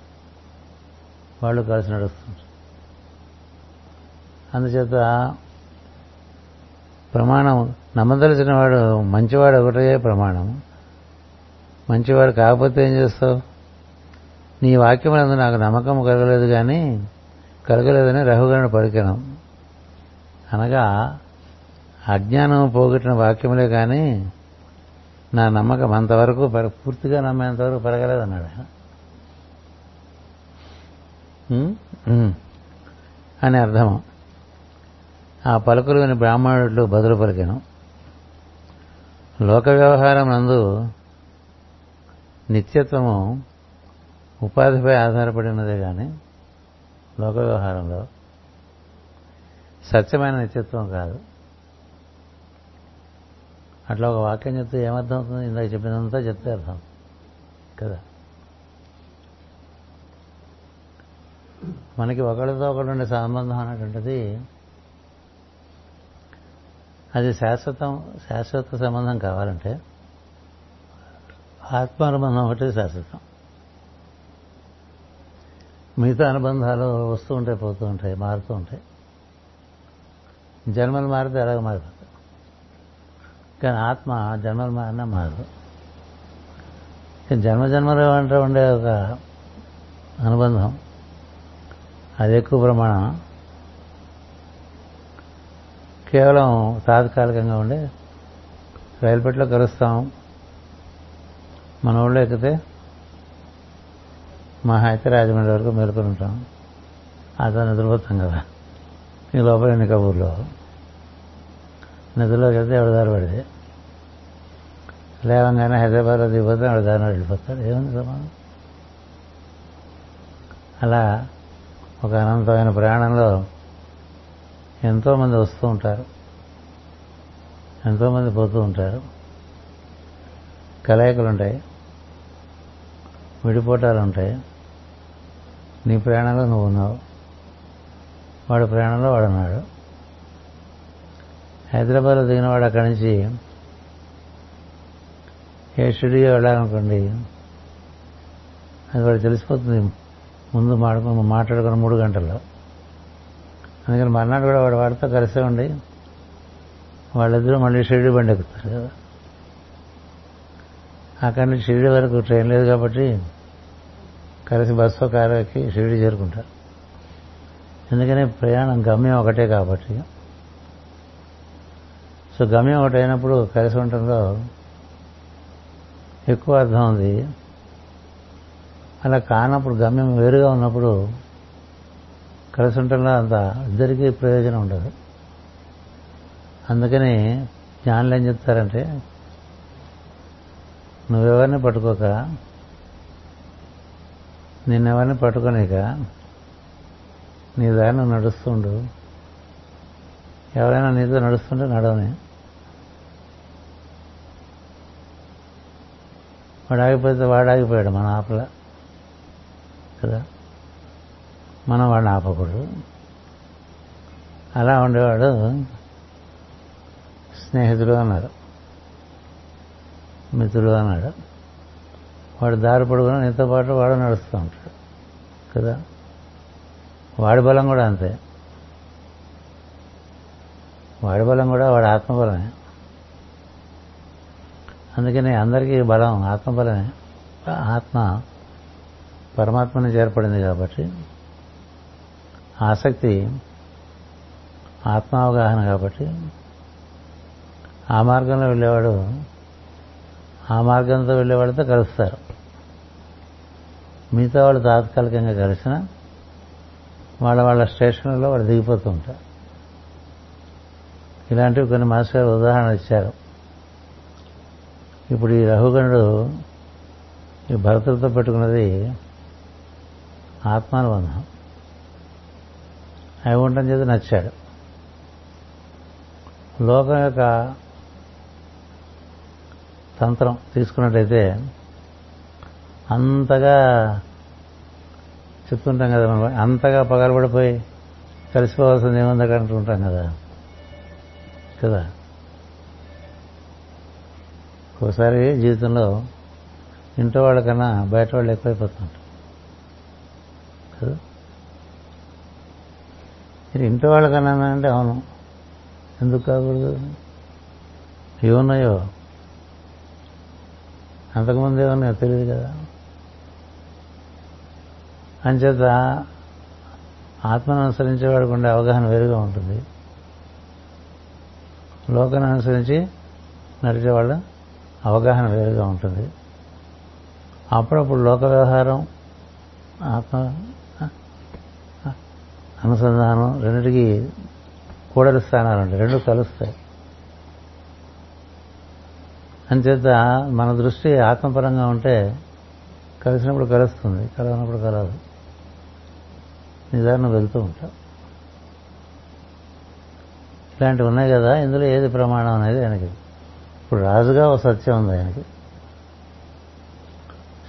వాళ్ళు కలిసి నడుస్తుంటారు అందుచేత ప్రమాణం నమ్మదలిచిన వాడు మంచివాడు ఒకటే ప్రమాణం. మంచివాడు కాకపోతే ఏం చేస్తావు? నీ వాక్యములందు నాకు నమ్మకం కలగలేదు కానీ కలగలేదని రఘుగరుని పలికినం. అనగా అజ్ఞానం పోగొట్టిన వాక్యములే కానీ నా నమ్మకం అంతవరకు పూర్తిగా నమ్మేంతవరకు పెరగలేదన్నాడు ఆయన. అని అర్థము ఆ పలుకులుని బ్రాహ్మణుడు బదులు పలికాను. లోక వ్యవహారం నందు నిత్యత్వము ఉపాధిపై ఆధారపడినదే కానీ లోక వ్యవహారంలో సత్యమైన నిత్యత్వం కాదు. అట్లా ఒక వాక్యం చెప్తే ఏమర్థం అవుతుంది? ఇందాక చెప్పినంతా చెప్తే అర్థం. కదా? మనకి ఒకరితో ఒకటి ఉండే సంబంధం అనేటువంటిది అది శాశ్వతం శాశ్వత సంబంధం కావాలంటే ఆత్మానుబంధం ఒకటి శాశ్వతం. మిగతా అనుబంధాలు వస్తూ ఉంటాయి పోతూ ఉంటాయి మారుతూ ఉంటాయి. జన్మలు మారితే అలాగ మారిపోతాయి. కానీ ఆత్మ జన్మలు మారినా మారదు. జన్మ జన్మలు అంటే ఉండే ఒక అనుబంధం అది ఎక్కువ ప్రమాణం. కేవలం తాత్కాలికంగా ఉండే రైలుపెట్లో కలుస్తాం. మన ఊళ్ళో ఎక్కితే మా అయితే రాజమండ్రి వరకు మేలుకొని ఉంటాం. అతను నిద్రపోతాం కదా. ఈ లోపల ఎన్ని కబుర్లో? నిద్రలోకి వెళ్తే ఎవరిదారి పడితే? లేవంగానే హైదరాబాద్లో దిగిపోతే ఎవరిదారిని వెళ్ళిపోతాడు. ఏముంది సమానం అలా ఒక అనంతమైన ప్రయాణంలో ఎంతోమంది వస్తూ ఉంటారు. ఎంతోమంది పోతూ ఉంటారు. కలయికలు ఉంటాయి విడిపోటాలు ఉంటాయి నీ ప్రయాణంలో నువ్వు ఉన్నావు. వాడి ప్రయాణంలో వాడున్నాడు హైదరాబాద్లో దిగినవాడు అక్కడి నుంచి ఏ స్టూడియో వెళ్ళాలనుకోండి అది వాడు తెలిసిపోతుంది. ముందు మాడుకు మాట్లాడుకున్న మూడు గంటల్లో. అందుకని మర్నాడు కూడా వాడు వాడితో కలిసే ఉండి వాళ్ళిద్దరూ మళ్ళీ షిరిడి బండి ఎక్కుతారు కదా. అక్కడి నుంచి షిరిడి వరకు ట్రైన్ లేదు కాబట్టి కలిసి బస్సు కారు ఎక్కి షిరిడి చేరుకుంటారు. ఎందుకని ప్రయాణం గమ్యం ఒకటే కాబట్టి. సో గమ్యం ఒకటి అయినప్పుడు కలిసి ఉండటంలో ఎక్కువ అర్థం ఉంది. అలా కానప్పుడు గమ్యం వేరుగా ఉన్నప్పుడు కలిసి ఉండటంలో అంత ఇద్దరికీ ప్రయోజనం ఉండదు. అందుకని జ్ఞానులు ఏం చెప్తారంటే నువ్వెవరిని పట్టుకోక నిన్నెవరిని పట్టుకోనిక నీ దారి నువ్వు నడుస్తుండు ఎవరైనా నీతో నడుస్తుంటే నడవని. వాడు ఆగిపోతే వాడు ఆగిపోయాడు మన ఆపల. కదా. మనం వాడిని ఆపకూడదు. అలా ఉండేవాడు స్నేహితుడు అన్నాడు మిత్రుడు అన్నాడు. వాడు దారి పడుకుని నీతో పాటు వాడు నడుస్తూ ఉంటాడు. కదా. వాడి బలం కూడా అంతే. వాడి బలం కూడా వాడి ఆత్మబలమే. అందుకని అందరికీ బలం ఆత్మబలమే. ఆత్మ పరమాత్మని చేర్పడింది ఏర్పడింది కాబట్టి ఆసక్తి ఆత్మావగాహన కాబట్టి ఆ మార్గంలో వెళ్ళేవాడు ఆ మార్గంతో వెళ్ళేవాడితో కలుస్తారు. మిగతా వాళ్ళు తాత్కాలికంగా కలిసిన వాళ్ళ వాళ్ళ స్టేషన్లో వాళ్ళు దిగిపోతూ ఉంటారు. ఇలాంటివి కొన్ని మాస్టర్ గారు ఉదాహరణ ఇచ్చారు. ఇప్పుడు ఈ రఘుగణుడు ఈ భరతులతో పెట్టుకున్నది ఆత్మానుబంధం. అవి ఉండటం చేత నచ్చాడు. లోకం యొక్క తంత్రం తీసుకున్నట్టయితే అంతగా చెప్తుంటాం కదా మనం అంతగా పగలబడిపోయి కలిసిపోవాల్సింది ఏముంది అక్కడ అంటుంటాం కదా? కదా? ఒకసారి జీవితంలో ఇంట్లో వాళ్ళకన్నా బయట వాళ్ళు ఎక్కువైపోతుంటారు. ఇంట్లో వాళ్ళకన్నా అంటే అవును. ఎందుకు కాకూడదు? ఏమున్నాయో? అంతకుముందు ఏమన్నాయో తెలియదు కదా. అంచేత ఆత్మను అనుసరించేవాడికి ఉండే అవగాహన వేరుగా ఉంటుంది. లోకాన్ని అనుసరించి నడిచేవాళ్ళ అవగాహన వేరుగా ఉంటుంది. అప్పుడప్పుడు లోక వ్యవహారం ఆత్మ అనుసంధానం రెండిటికి కూడలి స్థానాలు ఉంటాయి. రెండు కలుస్తాయి. అంచేత మన దృష్టి ఆత్మపరంగా ఉంటే కలిసినప్పుడు కలుస్తుంది కలవనప్పుడు కలదు నిదానం వెళ్తూ ఉంటాం. ఇలాంటివి ఉన్నాయి కదా ఇందులో ఏది ప్రమాణం అనేది ఆయనకి? ఇప్పుడు రాజుగా ఒక సత్యం ఉంది ఆయనకి.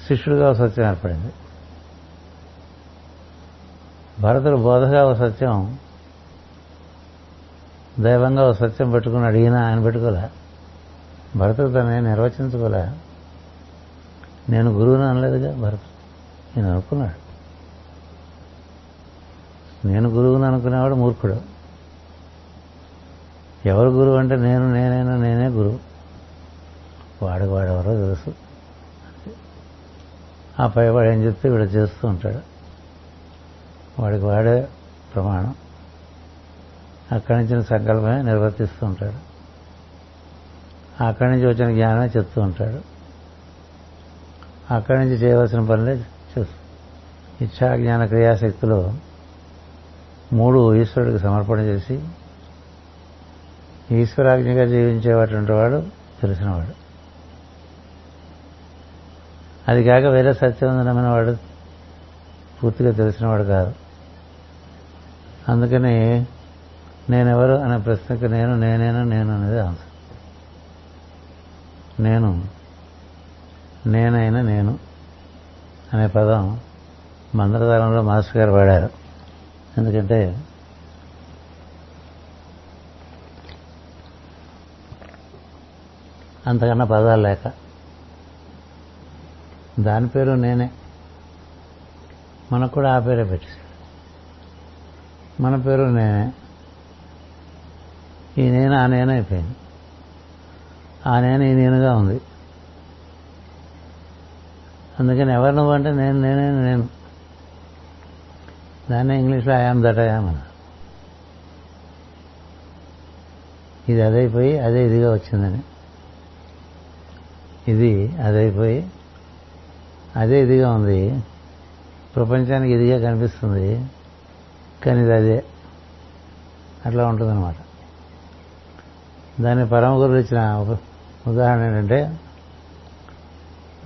శిష్యుడిగా ఒక సత్యం ఏర్పడింది. భరతుడు బోధగా ఓ సత్యం దైవంగా ఒక సత్యం పెట్టుకున్నాడు అడిగినా ఆయన పెట్టుకోలే. భరతుడు తనే నిర్వచించుకోలే. నేను గురువుని అనలేదుగా భరతుడు. నేను అనుకున్నాడు. నేను గురువుని అనుకునేవాడు మూర్ఖుడు. ఎవరు గురువు అంటే నేను నేనైనా నేనే గురువు. వాడికి వాడెవరో తెలుసు. ఆ పైవాడు ఏం చెప్తే వీడు చేస్తూ ఉంటాడు. వాడికి వాడే ప్రమాణం. అక్కడి నుంచి సంకల్పమే నిర్వర్తిస్తూ ఉంటాడు. అక్కడి నుంచి వచ్చిన జ్ఞానమే చెప్తూ ఉంటాడు. అక్కడి నుంచి చేయవలసిన పనులే చేస్తూ. ఇచ్చా జ్ఞాన క్రియాశక్తులు మూడు ఈశ్వరుడికి సమర్పణ చేసి ఈశ్వరాజ్ఞగా జీవించేవాటువంటి వాడు తెలిసినవాడు. అది కాక వేరే సత్యం ఉందనమైన వాడు పూర్తిగా తెలిసినవాడు కాదు. అందుకని నేనెవరు అనే ప్రశ్నకు నేను నేనేనా నేను అనేది ఆన్సర్. నేను నేనైనా నేను అనే పదం మందరదారంలో మాస్టర్ గారు వాడారు. ఎందుకంటే అంతకన్నా పదాలు లేక దాని పేరు నేనే. మనకు కూడా ఆ పేరే పెట్టేసి మన పేరు నేనే. ఈ నేను ఆ నేను అయిపోయింది ఆ నేను ఈ నేనుగా ఉంది. అందుకని ఎవరు నువ్వు అంటే నేను నేనే నేను. దాన్ని ఇంగ్లీష్లో ఐఆమ్ దట్ ఐఆమ్ అన్న ఇది అదైపోయి అదే ఇదిగా వచ్చిందని. ఇది అదైపోయి అదే ఇదిగా ఉంది. ప్రపంచానికి ఇదిగా కనిపిస్తుంది. కానీ ఇది అదే. అట్లా ఉంటుందన్నమాట. దాని పరమ గురువు ఇచ్చిన ఉదాహరణ ఏంటంటే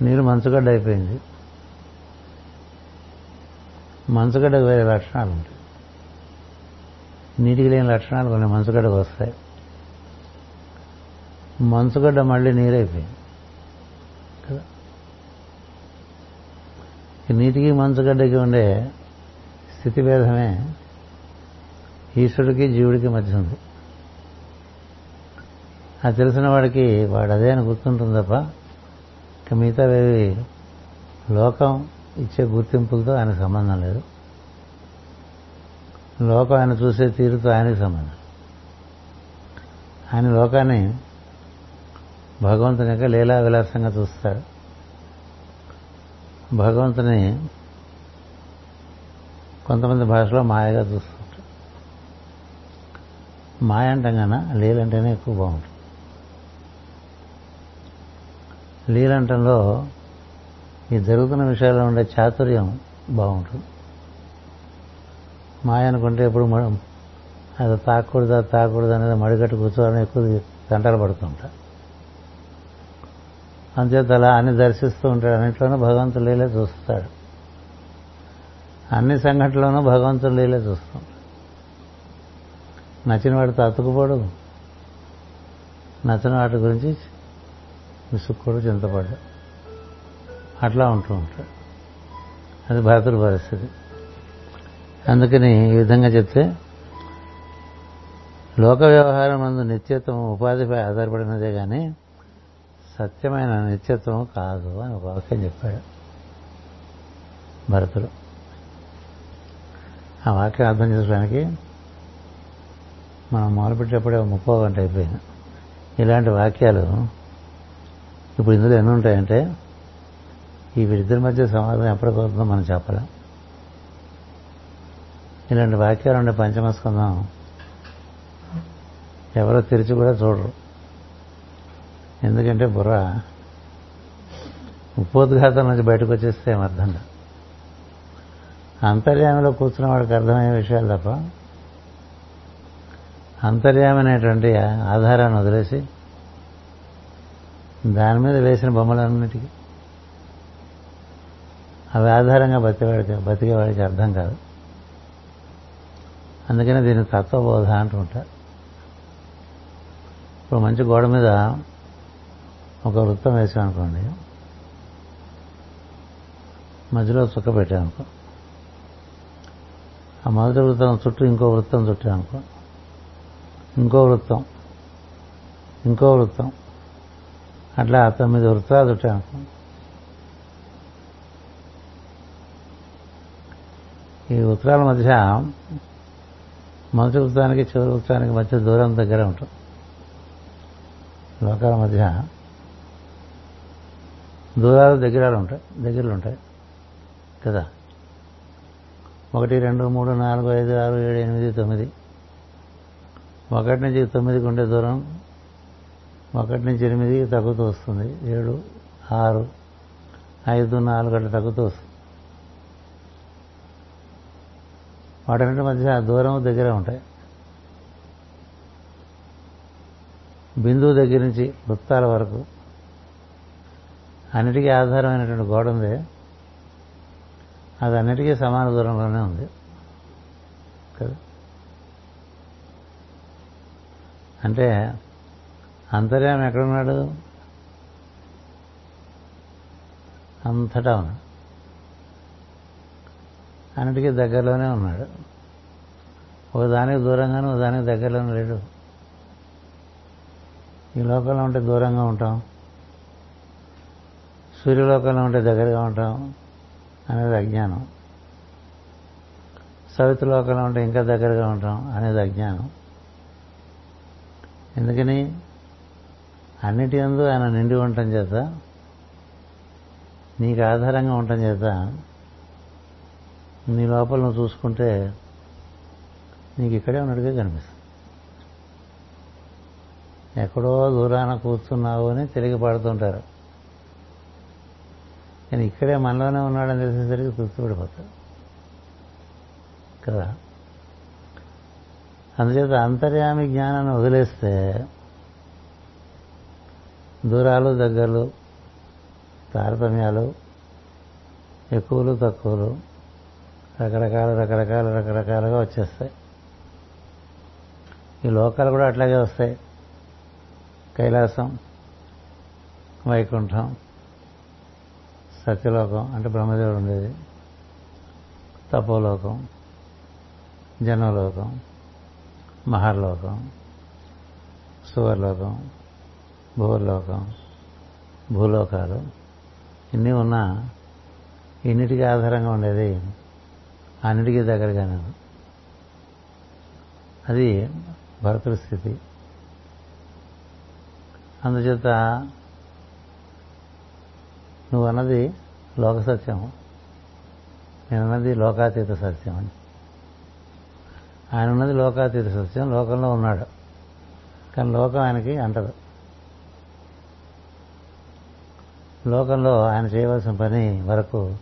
నీరు మంచుగడ్డ అయిపోయింది. మంచుగడ్డకు వేరే లక్షణాలు ఉంటాయి. నీటికి లేని లక్షణాలు కొన్ని మంచుగడ్డకు వస్తాయి. మంచుగడ్డ మళ్ళీ నీరైపోయింది. కదా? నీటికి మంచుగడ్డకి ఉండే స్థితి భేదమే ఈశ్వరుడికి జీవుడికి మధ్య ఉంది. అది తెలిసిన వాడికి వాడు అదే అని గుర్తుంటుంది తప్ప ఇక మిగతావేవి లోకం ఇచ్చే గుర్తింపులతో ఆయనకు సంబంధం లేదు. లోకం ఆయన చూసే తీరుతో ఆయనకి సంబంధం ఆయన లోకాన్ని భగవంతుని యొక్క లీలా విలాసంగా చూస్తాడు. భగవంతుని కొంతమంది భాషలో మాయగా చూస్తారు మాయ అంటాం కన్నా లీలంటేనే ఎక్కువ బాగుంటుంది. లీలంటంలో ఈ జరుగుతున్న విషయాల్లో ఉండే చాతుర్యం బాగుంటుంది. మాయ అనుకుంటే ఎప్పుడు అది తాకూడదా తాకూడదు అనేది మడిగట్టు కూర్చోవాలని ఎక్కువ గంటలు పడుతుంటా అంచేత అలా అన్ని దర్శిస్తూ ఉంటాడు. అన్నింటిలోనూ భగవంతుడు లీలే చూస్తాడు. అన్ని సంఘటనలోనూ భగవంతుడు లీలే చూస్తాం. నచ్చిన వాడితో అతుకుపోడు నచ్చిన వాటి గురించి విసుక్కోడు చింతపడు అట్లా ఉంటూ ఉంటాడు. అది భరతుడి పరిస్థితి. అందుకని ఈ విధంగా చెప్తే లోక వ్యవహారం అందు నిత్యత్వం ఉపాధిపై ఆధారపడినదే కానీ సత్యమైన నిత్యత్వం కాదు అని ఒక వాక్యం చెప్పాడు భరతుడు. ఆ వాక్యం అర్థం చేసుకోవడానికి మనం మొదలుపెట్టేప్పుడే ముప్పో గంట అయిపోయింది. ఇలాంటి వాక్యాలు ఇప్పుడు ఇందులో ఎన్ని ఉంటాయంటే ఈ వీరిద్దరి మధ్య సమాధానం ఎప్పటికవుతుందో మనం చెప్పలేం. ఇలాంటి వాక్యాలు ఉండే పంచమస్కందం ఎవరో తెరిచి కూడా చూడరు. ఎందుకంటే బుర్ర ఉపోద్ఘాతం నుంచి బయటకు వచ్చేస్తే ఏమర్థం అంతర్యామిలో కూర్చున్న వాడికి అర్థమయ్యే విషయాలు తప్ప అంతర్యామైనటువంటి ఆధారాన్ని వదిలేసి దాని మీద వేసిన బొమ్మలన్నిటికీ. అవి ఆధారంగా బతికేవాడికి బతికేవాడికి అర్థం కాదు. అందుకనే దీన్ని తత్వబోధ అంటుంటారు ఇప్పుడు మంచి గోడ మీద ఒక వృత్తం వేసామనుకోండి. మధ్యలో చుక్క పెట్టామనుకో. ఆ మొదటి వృత్తం చుట్టూ ఇంకో వృత్తం చుట్టామనుకో. ఇంకో వృత్తం. ఇంకో వృత్తం. అట్లా తొమ్మిది వృత్తాలు ఈ ఉత్తరాల మధ్య మొదటి వృత్తానికి చివరి వృత్తానికి మధ్య దూరం దగ్గర ఉంటుంది లోకాల మధ్య దూరాలు దగ్గరాలు ఉంటాయి దగ్గరలు ఉంటాయి. కదా? ఒకటి రెండు మూడు నాలుగు ఐదు ఆరు ఏడు ఎనిమిది తొమ్మిది. ఒకటి నుంచి తొమ్మిదికి ఉండే దూరం ఒకటి నుంచి ఎనిమిది తగ్గుతూ వస్తుంది. ఏడు ఆరు ఐదు నాలుగు అట్లా తగ్గుతూ వస్తుంది. వాటన్నిటి మధ్య దూరం దగ్గర ఉంటాయి. బిందువు దగ్గర నుంచి వృత్తాల వరకు అన్నిటికీ ఆధారమైనటువంటి గోడ ఉంది. అది అన్నిటికీ సమాన దూరంలోనే ఉంది కదా అంటే అంతర్యామి ఎక్కడున్నాడు అంతటా ఉన్నాడు. అన్నిటికీ దగ్గరలోనే ఉన్నాడు. ఒక దానికి దూరంగానే ఒక దానికి దగ్గరలోనే లేడు. ఈ లోకంలో ఉంటే దూరంగా ఉంటాం. సూర్యలోకంలో ఉంటే దగ్గరగా ఉంటాం అనేది అజ్ఞానం. సవితలోకంలో ఉంటే ఇంకా దగ్గరగా ఉంటాం అనేది అజ్ఞానం. ఎందుకని? అన్నిటి అందు ఆయన నిండి ఉండటం చేత నీకు ఆధారంగా ఉండటం చేత నీ లోపల నువ్వు చూసుకుంటే నీకు ఇక్కడే ఉన్నట్టుగా కనిపిస్తుంది. ఎక్కడో దూరాన కూర్చున్నావు అని తిరిగి పడుతుంటారు. కానీ ఇక్కడే మనలోనే ఉన్నాడని తెలిసేసరికి తృప్తిపడిపోతాడు కదా? అందుచేత అంతర్యామి జ్ఞానాన్ని వదిలేస్తే దూరాలు దగ్గరలు తారతమ్యాలు ఎక్కువలు తక్కువలు రకరకాల రకరకాల రకరకాలుగా వచ్చేస్తాయి. ఈ లోకాలు కూడా అట్లాగే వస్తాయి. కైలాసం వైకుంఠం సత్యలోకం అంటే బ్రహ్మదేవుడు ఉండేది. తపోలోకం జన్మలోకం మహర్లోకం సువర్లోకం భూలోకం భూలోకాలు ఇన్ని ఉన్నా ఇన్నిటికీ ఆధారంగా ఉండేది? అన్నిటికీ దగ్గరగానే అది భరతుడి స్థితి. అందుచేత నువ్వు అన్నది లోక సత్యం నేనున్నది లోకాతీత సత్యం అని ఆయన ఉన్నది లోకాతీత సత్యం లోకంలో ఉన్నాడు. కానీ లోకం ఆయనకి అంటదు. లోకంలో ఆయన చేయవలసిన పని వరకు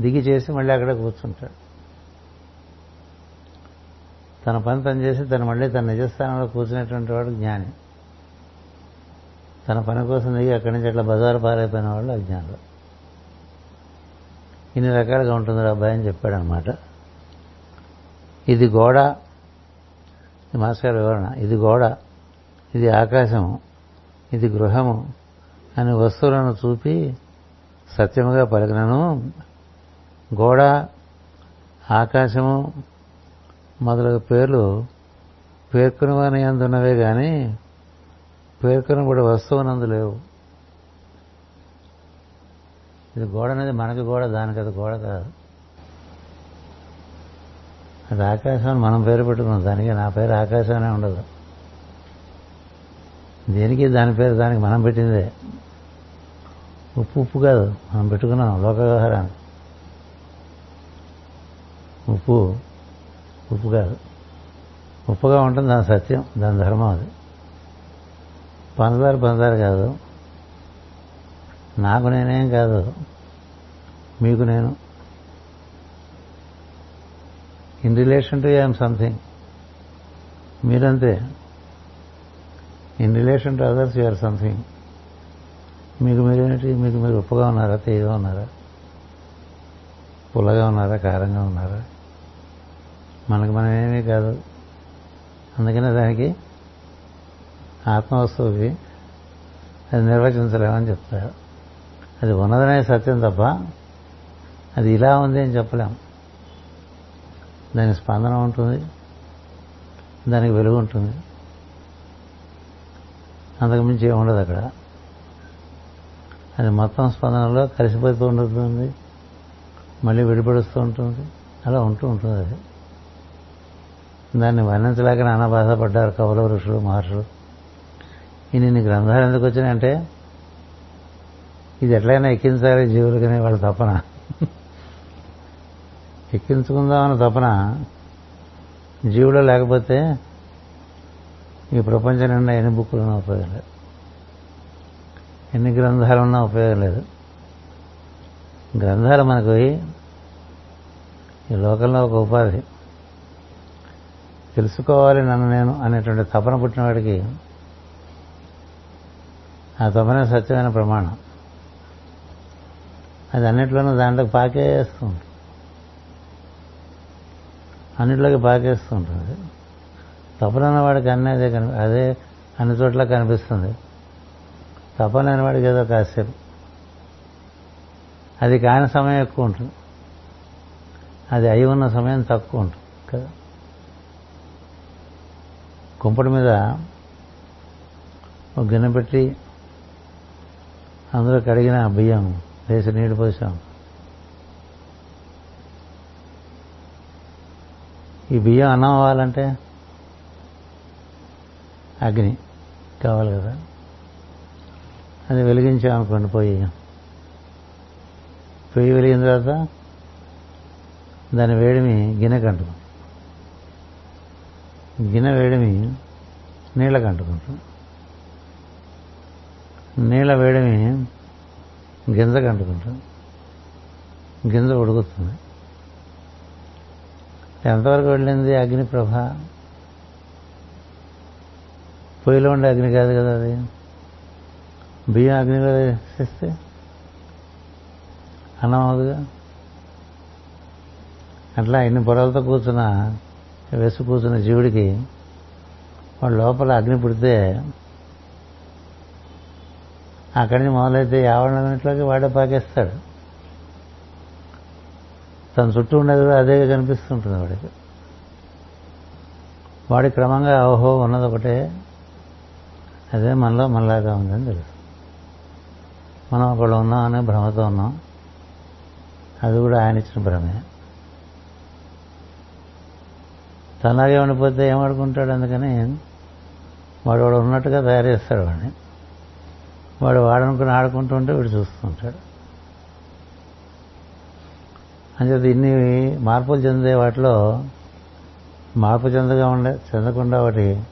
దిగి చేసి మళ్ళీ అక్కడే కూర్చుంటాడు. తన పని తను చేసి తను మళ్ళీ తన నిజస్థానంలో కూర్చునేటువంటి వాడు జ్ఞాని. తన పని కోసం దిగి అక్కడి నుంచి అట్లా బజారు పారైపోయిన వాళ్ళు అజ్ఞానులు. ఇన్ని రకాలుగా ఉంటుంది అబ్బాయి అని చెప్పాడు అనమాట ఇది గోడ ఇది మాస్టర్ వివరణ. ఇది గోడ ఇది ఆకాశము ఇది గృహము అని వస్తువులను చూపి సత్యముగా పలికినను. గోడ ఆకాశము మొదలగు పేర్లు పేర్కొనవని అందున్నవే కానీ పేర్కొనబడి వస్తువునందు లేవు. ఇది గోడ అనేది మనకి గోడ దానికి అది గోడ కాదు. అది ఆకాశం అని మనం పేరు పెట్టుకున్నాం. దానికి నా పేరు ఆకాశం ఉండదు. దేనికి దాని పేరు దానికి మనం పెట్టిందే? ఉప్పు ఉప్పు కాదు. మనం పెట్టుకున్నాం లోక వ్యవహారాన్ని. ఉప్పు ఉప్పు కాదు. ఉప్పుగా ఉంటుంది దాని సత్యం దాని ధర్మం అది. పంచదార పంచదార కాదు. నాకు నేనేం కాదు. మీకు నేను. In relation to I am something మీరంతే. In relation to others you are something మీకు మీరేమిటి మీకు మీరు ఉప్పుగా ఉన్నారా? తీయగా ఉన్నారా? పుల్లగా ఉన్నారా? కారంగా ఉన్నారా? మనకు మనం ఏమీ కాదు. అందుకనే దానికి ఆత్మవస్తువుకి అది నిర్వచించలేమని చెప్తారు. అది ఉన్నదనే సత్యం తప్ప అది ఇలా ఉంది అని చెప్పలేం. దాని స్పందన ఉంటుంది దానికి వెలుగు ఉంటుంది. అంతకుమించి ఉండదు అక్కడ. అది మొత్తం స్పందనలో కలిసిపోతూ ఉంటుంది మళ్ళీ విడిపడుస్తూ ఉంటుంది అలా ఉంటూ ఉంటుంది అది. దాన్ని వర్ణించలేక నానా బాధపడ్డారు కవుల ఋషులు మహర్షులు. ఇన్ని గ్రంథాలు ఎందుకు వచ్చినాయంటే ఇది ఎట్లయినా ఎక్కించాలి జీవులకనే వాళ్ళ తపన. ఎక్కించుకుందామన్న తపన జీవుడు లేకపోతే ఈ ప్రపంచం నిండా ఎన్ని బుక్కులు ఉన్నా ఉపయోగం లేదు. ఎన్ని గ్రంథాలు ఉన్నా ఉపయోగం లేదు. గ్రంథాలు మనకు ఈ లోకంలో ఒక ఉపాధి. తెలుసుకోవాలి నన్ను నేను అనేటువంటి తపన పుట్టినవాడికి ఆ తపనే సత్యమైన ప్రమాణం. అది అన్నిట్లోనూ దాంట్లోకి పాకేస్తుంది అన్నిట్లోకి పాకేస్తూ ఉంటుంది. తపనన్న వాడికి అన్నీ అదే కనిపి అదే అన్ని చోట్ల కనిపిస్తుంది. తపనైన వాడికి ఏదో కాసేపు. అది కాని సమయం ఎక్కువ ఉంటుంది. అది అయి ఉన్న సమయం తక్కువ ఉంటుంది. కదా? కుంపటి మీద ఒక గిన్నె పెట్టి అందులో కడిగిన బియ్యం వేసి నీళ్ళు పోసాం. ఈ బియ్యం అన్నం అవ్వాలంటే అగ్ని కావాలి కదా. అది వెలిగించామనుకోండి పోయి. పొయ్యి వెలిగిన తర్వాత దాని వేడిమి గిన్నెకి అంటుకుంటుంది గిన్నె వేడిమి నీళ్ళకి అంటుకుంటుంది నీళ్ళ వేడిమి గింజ కంటుకుంటాం గింజ ఉడుకుతుంది. ఎంతవరకు వెళ్ళింది అగ్ని ప్రభ? పొయ్యిలో ఉండే అగ్ని కాదు కదా అది. బియ్యం అగ్నిలో వేసేస్తే అన్నం అవుదుగా అట్లా ఇన్ని పొరలతో కూర్చున్న వేసి కూర్చున్న జీవుడికి వాడు లోపల అగ్ని పుడితే అక్కడి నుంచి మొదలైతే యావరణంలోకి వాడే పాకేస్తాడు. తన చుట్టూ ఉండేది కూడా అదే కనిపిస్తుంటుంది వాడికి. వాడి క్రమంగా ఓహో ఉన్నది ఒకటే. అదే మనలో మనలాగా ఉందని తెలుసు. మనం ఒకళ్ళు ఉన్నాం అనే భ్రమతో ఉన్నాం. అది కూడా ఆయన ఇచ్చిన భ్రమే. తనలాగే ఉండిపోతే ఏమడుకుంటాడు అందుకని వాడు వాడు ఉన్నట్టుగా తయారు చేస్తాడు వాడిని. వాడు వాడనుకుని ఆడుకుంటూ ఉంటే వీడు చూస్తుంటాడు. అంచేత ఇన్ని మార్పులు చెందే వాటిలో మార్పు చెందగా ఉండే చెందకుండా వాటి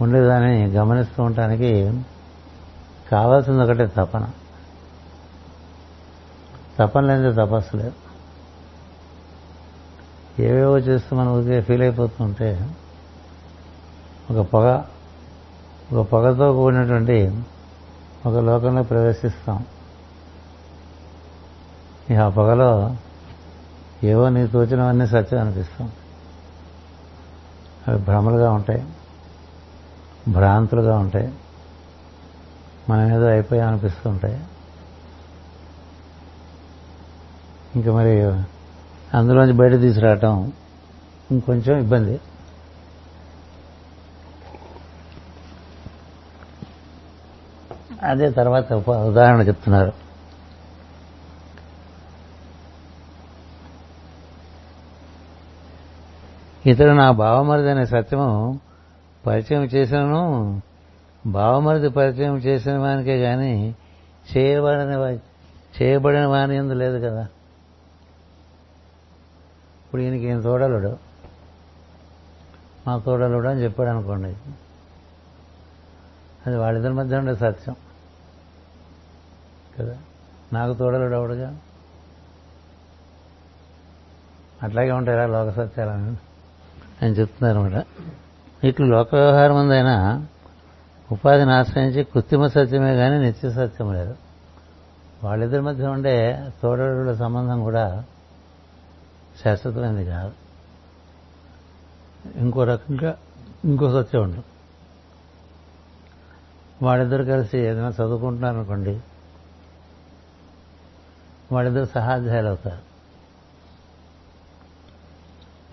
ఉండేదాన్ని గమనిస్తూ ఉండటానికి కావాల్సింది ఒకటే తపన. తపన లేనిదే తపస్సు లేదు. ఏవేవో చేస్తూ మనం ఊరికే ఫీల్ అయిపోతుంటే ఒక పొగ ఒక పొగతో కూడినటువంటి ఒక లోకంలో ప్రవేశిస్తాం. ఇక ఆ పొగలో ఏవో నీ తోచినవన్నీ సత్యం అనిపిస్తాం. అవి భ్రమలుగా ఉంటాయి భ్రాంతులుగా ఉంటాయి మనం ఏదో అయిపోయా అనిపిస్తూ ఉంటాయి ఇంకా మరి అందులోంచి బయట తీసుకురావటం ఇంకొంచెం ఇబ్బంది. అదే తర్వాత ఉదాహరణ చెప్తున్నారు. ఇతడు నా భావమరిది అనే సత్యము పరిచయం చేసినను భావమరిది పరిచయం చేసిన వానికే కానీ చేయబడిన చేయబడిన వాని ఎందు లేదు కదా. ఇప్పుడు ఈయనకి ఈయన తోడలుడు. మా తోడలుడు అని చెప్పాడు అనుకోండి అది వాళ్ళిద్దరి మధ్య ఉండే సత్యం. కదా. నాకు తోడలుడు అవడుగా అట్లాగే ఉంటారా లోక సత్యాలని. అని చెప్తున్నారు అనమాట. ఇట్లు లోక వ్యవహారం ఉందైనా ఉపాధిని ఆశ్రయించి కృత్రిమ సత్యమే కానీ నిత్య సత్యం లేదు. వాళ్ళిద్దరి మధ్య ఉండే తోడలుల సంబంధం కూడా శాశ్వతమైనది కాదు. ఇంకో రకంగా ఇంకో సత్యం ఉండదు వాళ్ళిద్దరు కలిసి ఏదైనా చదువుకుంటున్నారు అనుకోండి వాళ్ళిద్దరు సహాధ్యాయులు అవుతారు.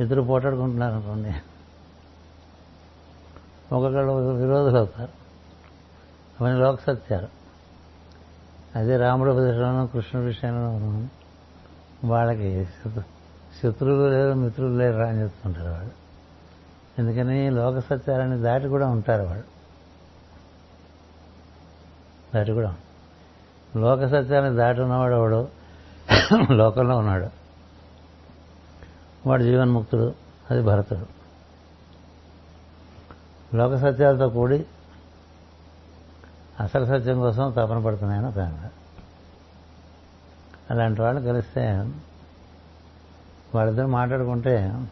ఇద్దరు పోటాడుకుంటున్నారు అనుకోండి. ఒక్కొక్కళ్ళు విరోధులు అవుతారు. అవన్నీ లోక సత్యాలు. అదే రాముడు విషయంలో కృష్ణుడి విషయంలో వాళ్ళకి శత్రువులు లేరు మిత్రులు లేరు అని చెప్తుంటారు వాళ్ళు. ఎందుకని లోక సత్యాలని దాటి కూడా ఉంటారు వాళ్ళు. దాటి కూడా లోక సత్యాన్ని దాటి ఉన్నవాడు (coughs) లోకంలో ఉన్నాడు. వాడు జీవన్ముక్తుడు అది భరతుడు. లోక సత్యాలతో కూడి అసలు సత్యం కోసం తపన పడుతున్నాయని ఒక ఆయన. అలాంటి వాళ్ళు కలిస్తే వాళ్ళిద్దరు మాట్లాడుకుంటే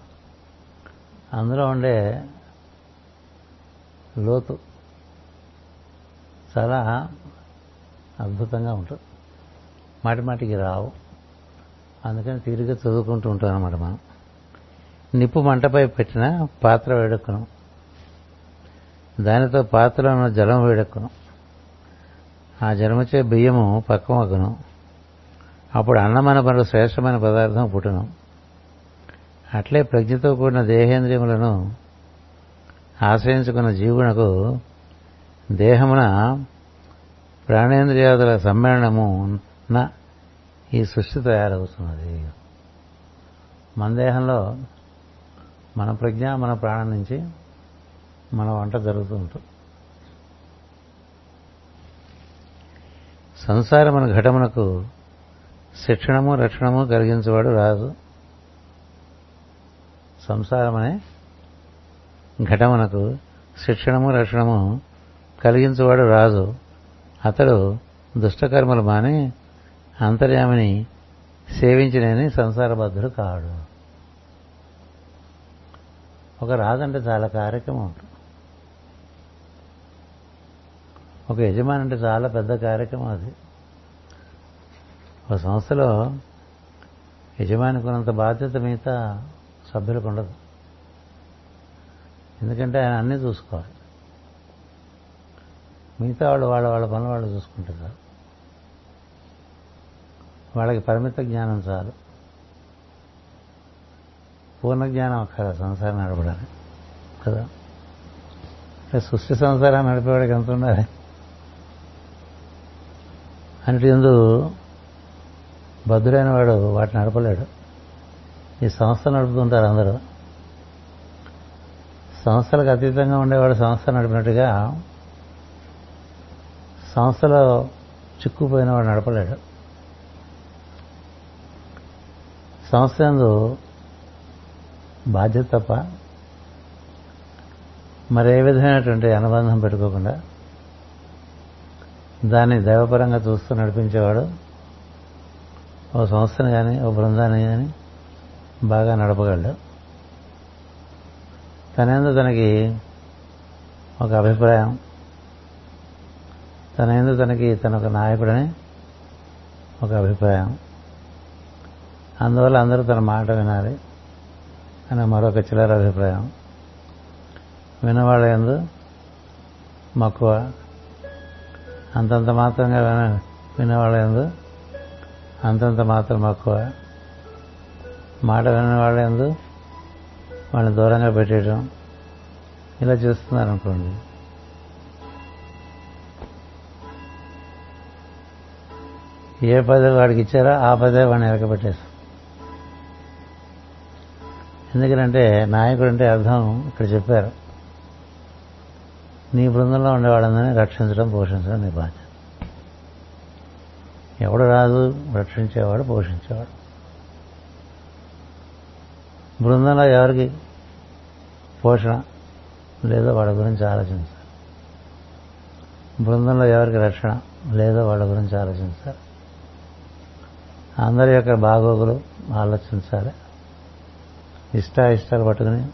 అందులో ఉండే లోతు చాలా అద్భుతంగా ఉంటుంది. మాటి మాటికి రావు. అందుకని తీరిగా చదువుకుంటూ ఉంటాం అనమాట మనం. నిప్పు మంటపై పెట్టిన పాత్ర వేడెక్కును. దానితో పాత్రలో ఉన్న జలం వేడెక్కును. ఆ జలముచే బియ్యము పక్వమగును అప్పుడు అన్నమైన పనులు శ్రేష్టమైన పదార్థం పుట్టును. అట్లే ప్రజ్ఞతో కూడిన దేహేంద్రియములను ఆశ్రయించుకున్న జీవునకు దేహమున ప్రాణేంద్రియాదుల సమ్మేళనము నా ఈ సృష్టి తయారవుతున్నది. మన దేహంలో మన ప్రజ్ఞ మన ప్రాణం నుంచి మన వంట జరుగుతూ ఉంటుంది. మన ఘటమునకు శిక్షణము రక్షణము కలిగించేవాడు రాదు. సంసారమనే ఘటమునకు శిక్షణము రక్షణము కలిగించేవాడు రాజు అతడు దుష్టకర్మలు మాని అంతర్యామిని సేవించినని సంసారబద్ధుడు కాడు. ఒక రాజంటే చాలా కార్యక్రమం. ఉంటుంది ఒక యజమాని అంటే చాలా పెద్ద కార్యక్రమం అది. ఒక సంస్థలో యజమానికి ఉన్నంత బాధ్యత మిగతా సభ్యులకు ఉండదు. ఎందుకంటే ఆయన అన్నీ చూసుకోవాలి. మిగతా వాళ్ళు వాళ్ళ వాళ్ళ పనులు వాళ్ళు చూసుకుంటారు. వాళ్ళకి పరిమిత జ్ఞానం చాలు. పూర్ణ జ్ఞానం అక్కర సంసారం నడపడానికి కదా? సృష్టి సంసారాన్ని నడిపేవాడికి ఎంత ఉండాలి? అంటే ఎందు భద్రుడైన వాడు వాటిని నడపలేడు. ఈ సంస్థ నడుపుతుంటారు అందరూ. సంస్థలకు అతీతంగా ఉండేవాడు సంస్థ నడిపినట్టుగా సంస్థలో చిక్కుపోయిన వాడు నడపలేడు. సంస్థ బాధ్యత తప్ప మరే విధమైనటువంటి అనుబంధం పెట్టుకోకుండా దాన్ని దైవపరంగా చూస్తూ నడిపించేవాడు. ఓ సంస్థను కానీ ఓ బృందాన్ని కానీ బాగా నడపగలడు. తనేందు తనకి ఒక అభిప్రాయం. తనేందు తనకి తన ఒక నాయకుడని ఒక అభిప్రాయం. అందువల్ల అందరూ తన మాట వినాలి అనే మరొక చిల్లర అభిప్రాయం. వినవాళ్ళ ఎందు మక్కువ. అంతంత మాత్రంగా విన వినేవాళ్ళ ఎందు అంతంత మాత్రం మక్కువ. మాట వినవాళ్ళ ఎందు వాళ్ళని దూరంగా పెట్టేయడం ఇలా చేస్తున్నారనుకోండి. ఏ పదవి వాడికి ఇచ్చారో ఆ పదవి వాడిని ఎరకబెట్టేస్తారు ఎందుకంటే నాయకుడు అంటే అర్థం ఇక్కడ చెప్పారు. నీ బృందంలో ఉండేవాళ్ళందరినీ రక్షించడం పోషించడం నీ బాధ్యత. ఎవడు రాదు రక్షించేవాడు పోషించేవాడు. బృందంలో ఎవరికి పోషణ లేదో వాళ్ళ గురించి ఆలోచించాలి. బృందంలో ఎవరికి రక్షణ లేదో వాళ్ళ గురించి ఆలోచించాలి. అందరి యొక్క బాగోగులు ఆలోచించాలి. ఇష్ట ఇష్టాలు పట్టుకుని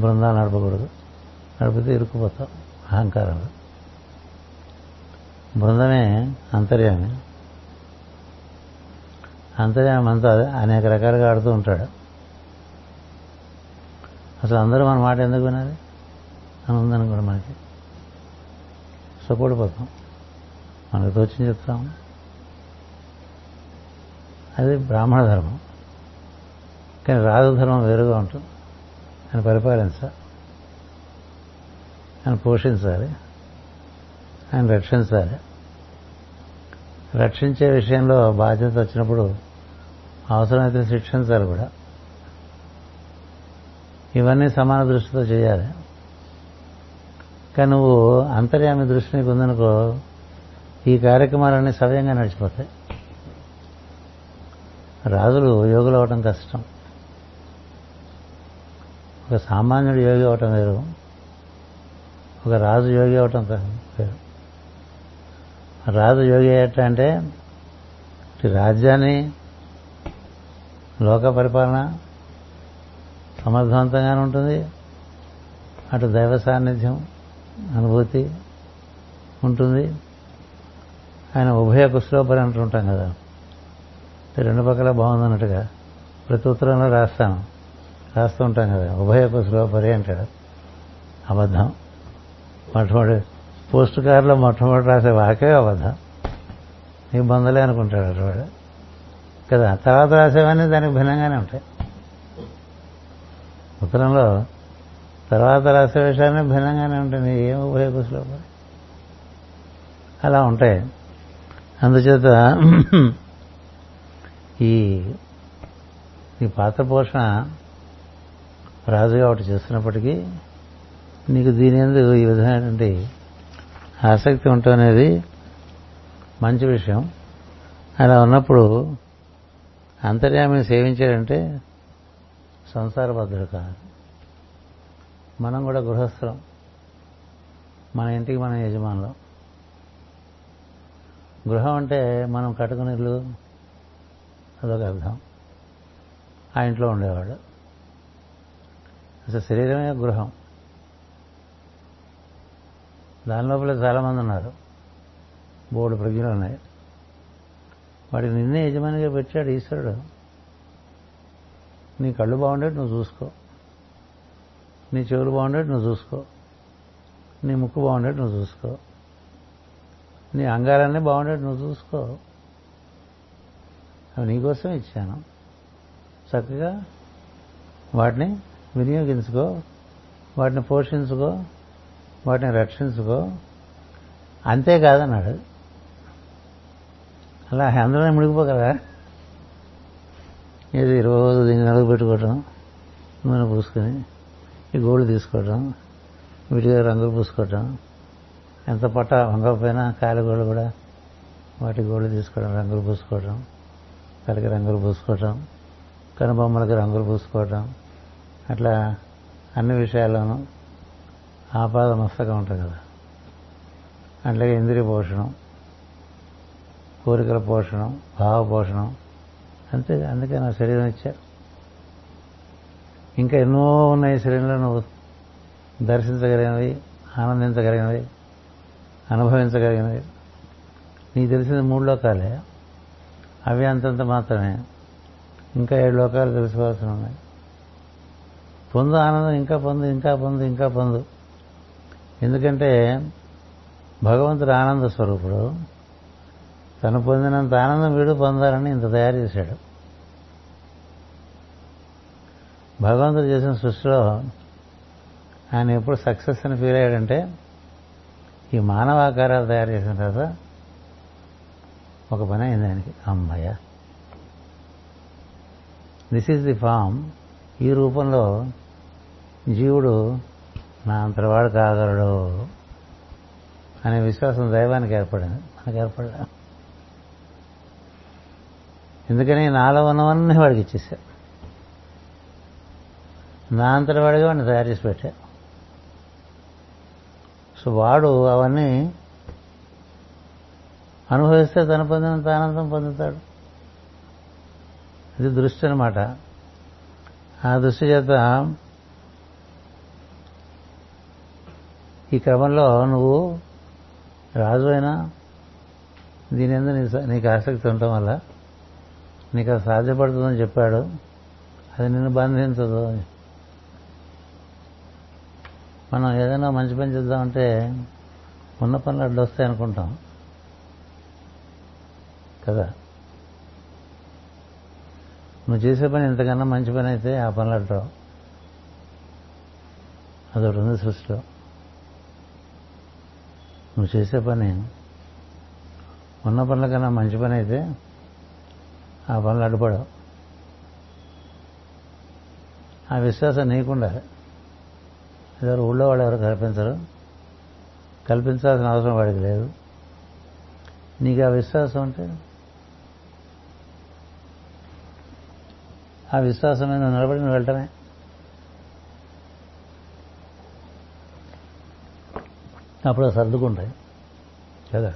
బృందాలు నడపకూడదు. నడిపితే ఇరుక్కుపోతాం. అహంకారంలో బృందమే అంతర్యామి. అంతర్యామి అంతా అనేక రకాలుగా ఆడుతూ ఉంటాడు. అసలు అందరూ మన మాట ఎందుకు వినాలి? అని ఉందనుకోండి మనకి. సుఖపడిపోతాం మనకు తోచింది చెప్తాం. అది బ్రాహ్మణ ధర్మం. కానీ రాజధర్మం వేరుగా ఉంటుంది. ఆయన పరిపాలించాలి ఆయన పోషించాలి. ఆయన రక్షించాలి. రక్షించే విషయంలో బాధ్యత వచ్చినప్పుడు అవసరమైతే శిక్షించాలి కూడా. ఇవన్నీ సమాన దృష్టితో చేయాలి. కానీ నువ్వు అంతర్యామి దృష్టి నీకు ఉందనుకో ఈ కార్యక్రమాలన్నీ సవ్యంగా నడిచిపోతాయి. రాజులు యోగులు అవ్వడం కష్టం. ఒక సామాన్యుడు యోగి అవటం వేరు. ఒక రాజు యోగి అవటం వేరు. రాజు యోగి ఎట్లా అంటే రాజ్యాన్ని లోక పరిపాలన సమర్థవంతంగానే ఉంటుంది. అటు దైవ సాన్నిధ్యం అనుభూతి ఉంటుంది. ఆయన ఉభయ కుశలోపరి అంటుంటాం కదా. రెండు పక్కల బాగుందన్నట్టుగా ప్రతి ఉత్తరంలో రాస్తాను. రాస్తూ ఉంటాం కదా. ఉభయ కుశలోపరి అంటాడు అబద్ధం. మొట్టమొదటి పోస్ట్ కార్లో మొట్టమొదటి రాసే వాకే అబద్ధం. నీ బందలే అనుకుంటాడు అటువాడు. కదా తర్వాత రాసేవన్నీ దానికి భిన్నంగానే ఉంటాయి. ఉత్తరంలో తర్వాత రాసే విషయాన్ని భిన్నంగానే ఉంటుంది ఏం ఉభయ కుశలోపరి అలా ఉంటాయి. అందుచేత ఈ ఈ పాత్ర పోషణ రాజుగా ఒకటి చేస్తున్నప్పటికీ నీకు దీని ఎందుకు ఈ విధమైనటువంటి ఆసక్తి ఉండటం అనేది మంచి విషయం. అలా ఉన్నప్పుడు అంతర్యామిని సేవించాడంటే సంసారబద్ధుడు కాదు. మనం కూడా గృహస్థులం. మన ఇంటికి మన యజమానులం. గృహం అంటే మనం కట్టుకుని ఇల్లు అదొక అర్థం. ఆ ఇంట్లో ఉండేవాడు. అసలు శరీరమే గృహం. దాని లోపల చాలామంది ఉన్నారు. బోర్డు ప్రజ్ఞలు ఉన్నాయి. వాడికి నిన్నే యజమానిగా పెట్టాడు ఈశ్వరుడు. నీ కళ్ళు బాగుండేది నువ్వు చూసుకో. నీ చెవులు బాగుండేది నువ్వు చూసుకో. నీ ముక్కు బాగుండేది నువ్వు చూసుకో. నీ అంగాలన్నీ బాగుండేది నువ్వు చూసుకో. అవి నీకోసం ఇచ్చాను. చక్కగా వాటిని వినియోగించుకో వాటిని పోషించుకో వాటిని రక్షించుకో. అంతేకాదన్నాడు. అలా అందులోనే మునిగిపోగలరా? ఇది రోజు దీన్ని నలుగు పెట్టుకోవటం నూనె పూసుకొని ఈ గోళ్ళు తీసుకోవటం విడిగా రంగులు పూసుకోవటం ఎంత పట్ట వంగకపోయినా కాలి గోళ్ళు కూడా వాటి గోళ్ళు తీసుకోవడం రంగులు పూసుకోవటం తలకి రంగులు పూసుకోవటం కనుబొమ్మలకి రంగులు పూసుకోవటం అట్లా అన్ని విషయాల్లోనూ ఆపాద మస్తకం ఉంటుంది కదా. అట్లాగే ఇంద్రియ పోషణం కోరికల పోషణం భావ పోషణం అంతే అందుకే నా శరీరం ఇచ్చారు. ఇంకా ఎన్నో ఉన్నాయి శరీరంలో నువ్వు దర్శించగలిగినవి ఆనందించగలిగినవి అనుభవించగలిగినవి. నీకు తెలిసిన మూడు లోకాలే. అవి అంతంత మాత్రమే. ఇంకా ఏడు లోకాలు తెలుసుకోవాల్సి ఉన్నాయి. పొందు ఆనందం ఇంకా పొందు ఇంకా పొందు ఇంకా పొందు. ఎందుకంటే భగవంతుడు ఆనంద స్వరూపుడు. తను పొందినంత ఆనందం వీడు పొందాలని ఇంత తయారు చేశాడు. భగవంతుడు చేసిన సృష్టిలో ఆయన ఎప్పుడు సక్సెస్ అని ఫీల్ అయ్యాడంటే ఈ మానవ ఆకారాలు తయారు చేసిన తర్వాత ఒక పని అయింది ఆయనకి. అమ్మయ్య! దిస్ ఈజ్ ది ఫామ్ ఈ రూపంలో జీవుడు నా అంతవాడు కాగలడు అనే విశ్వాసం దైవానికి ఏర్పడింది. మనకు ఏర్పడ ఎందుకని నాలో ఉన్నవన్నీ వాడికి ఇచ్చేసా. నా అంతటి వాడిగా వాడిని తయారు చేసి పెట్టా. సో వాడు అవన్నీ అనుభవిస్తే తను పొందినంత ఆనందం పొందుతాడు. ఇది దృష్టి అనమాట ఆ దృష్టి చేత ఈ క్రమంలో నువ్వు రాజు అయినా దీని ఎందు నీకు ఆసక్తి ఉండటం వల్ల నీకు అది సాధ్యపడుతుందని చెప్పాడు. అది నిన్ను బంధించదు. మనం ఏదైనా మంచి పని చేద్దామంటే ఉన్న పనులు అడ్డు వస్తాయి అనుకుంటాం. కదా? నువ్వు చేసే పని ఇంతకన్నా మంచి పని అయితే ఆ పనులు అడ్డావు. అదొకటి ఉంది సృష్టిలో. నువ్వు చేసే పని. ఉన్న పనుల కన్నా మంచి పని అయితే ఆ పనులు అడ్డుపడవు. ఆ విశ్వాసం నీకుండాలి. ఎవరు ఊళ్ళో వాళ్ళు ఎవరు కల్పించరు. కల్పించాల్సిన అవసరం వాడికి లేదు. నీకు ఆ విశ్వాసం ఉంటే? ఆ విశ్వాసం మీద నిలబడి నువ్వు వెళ్ళటమే. అప్పుడు సర్దుకుంటాయి. కదా?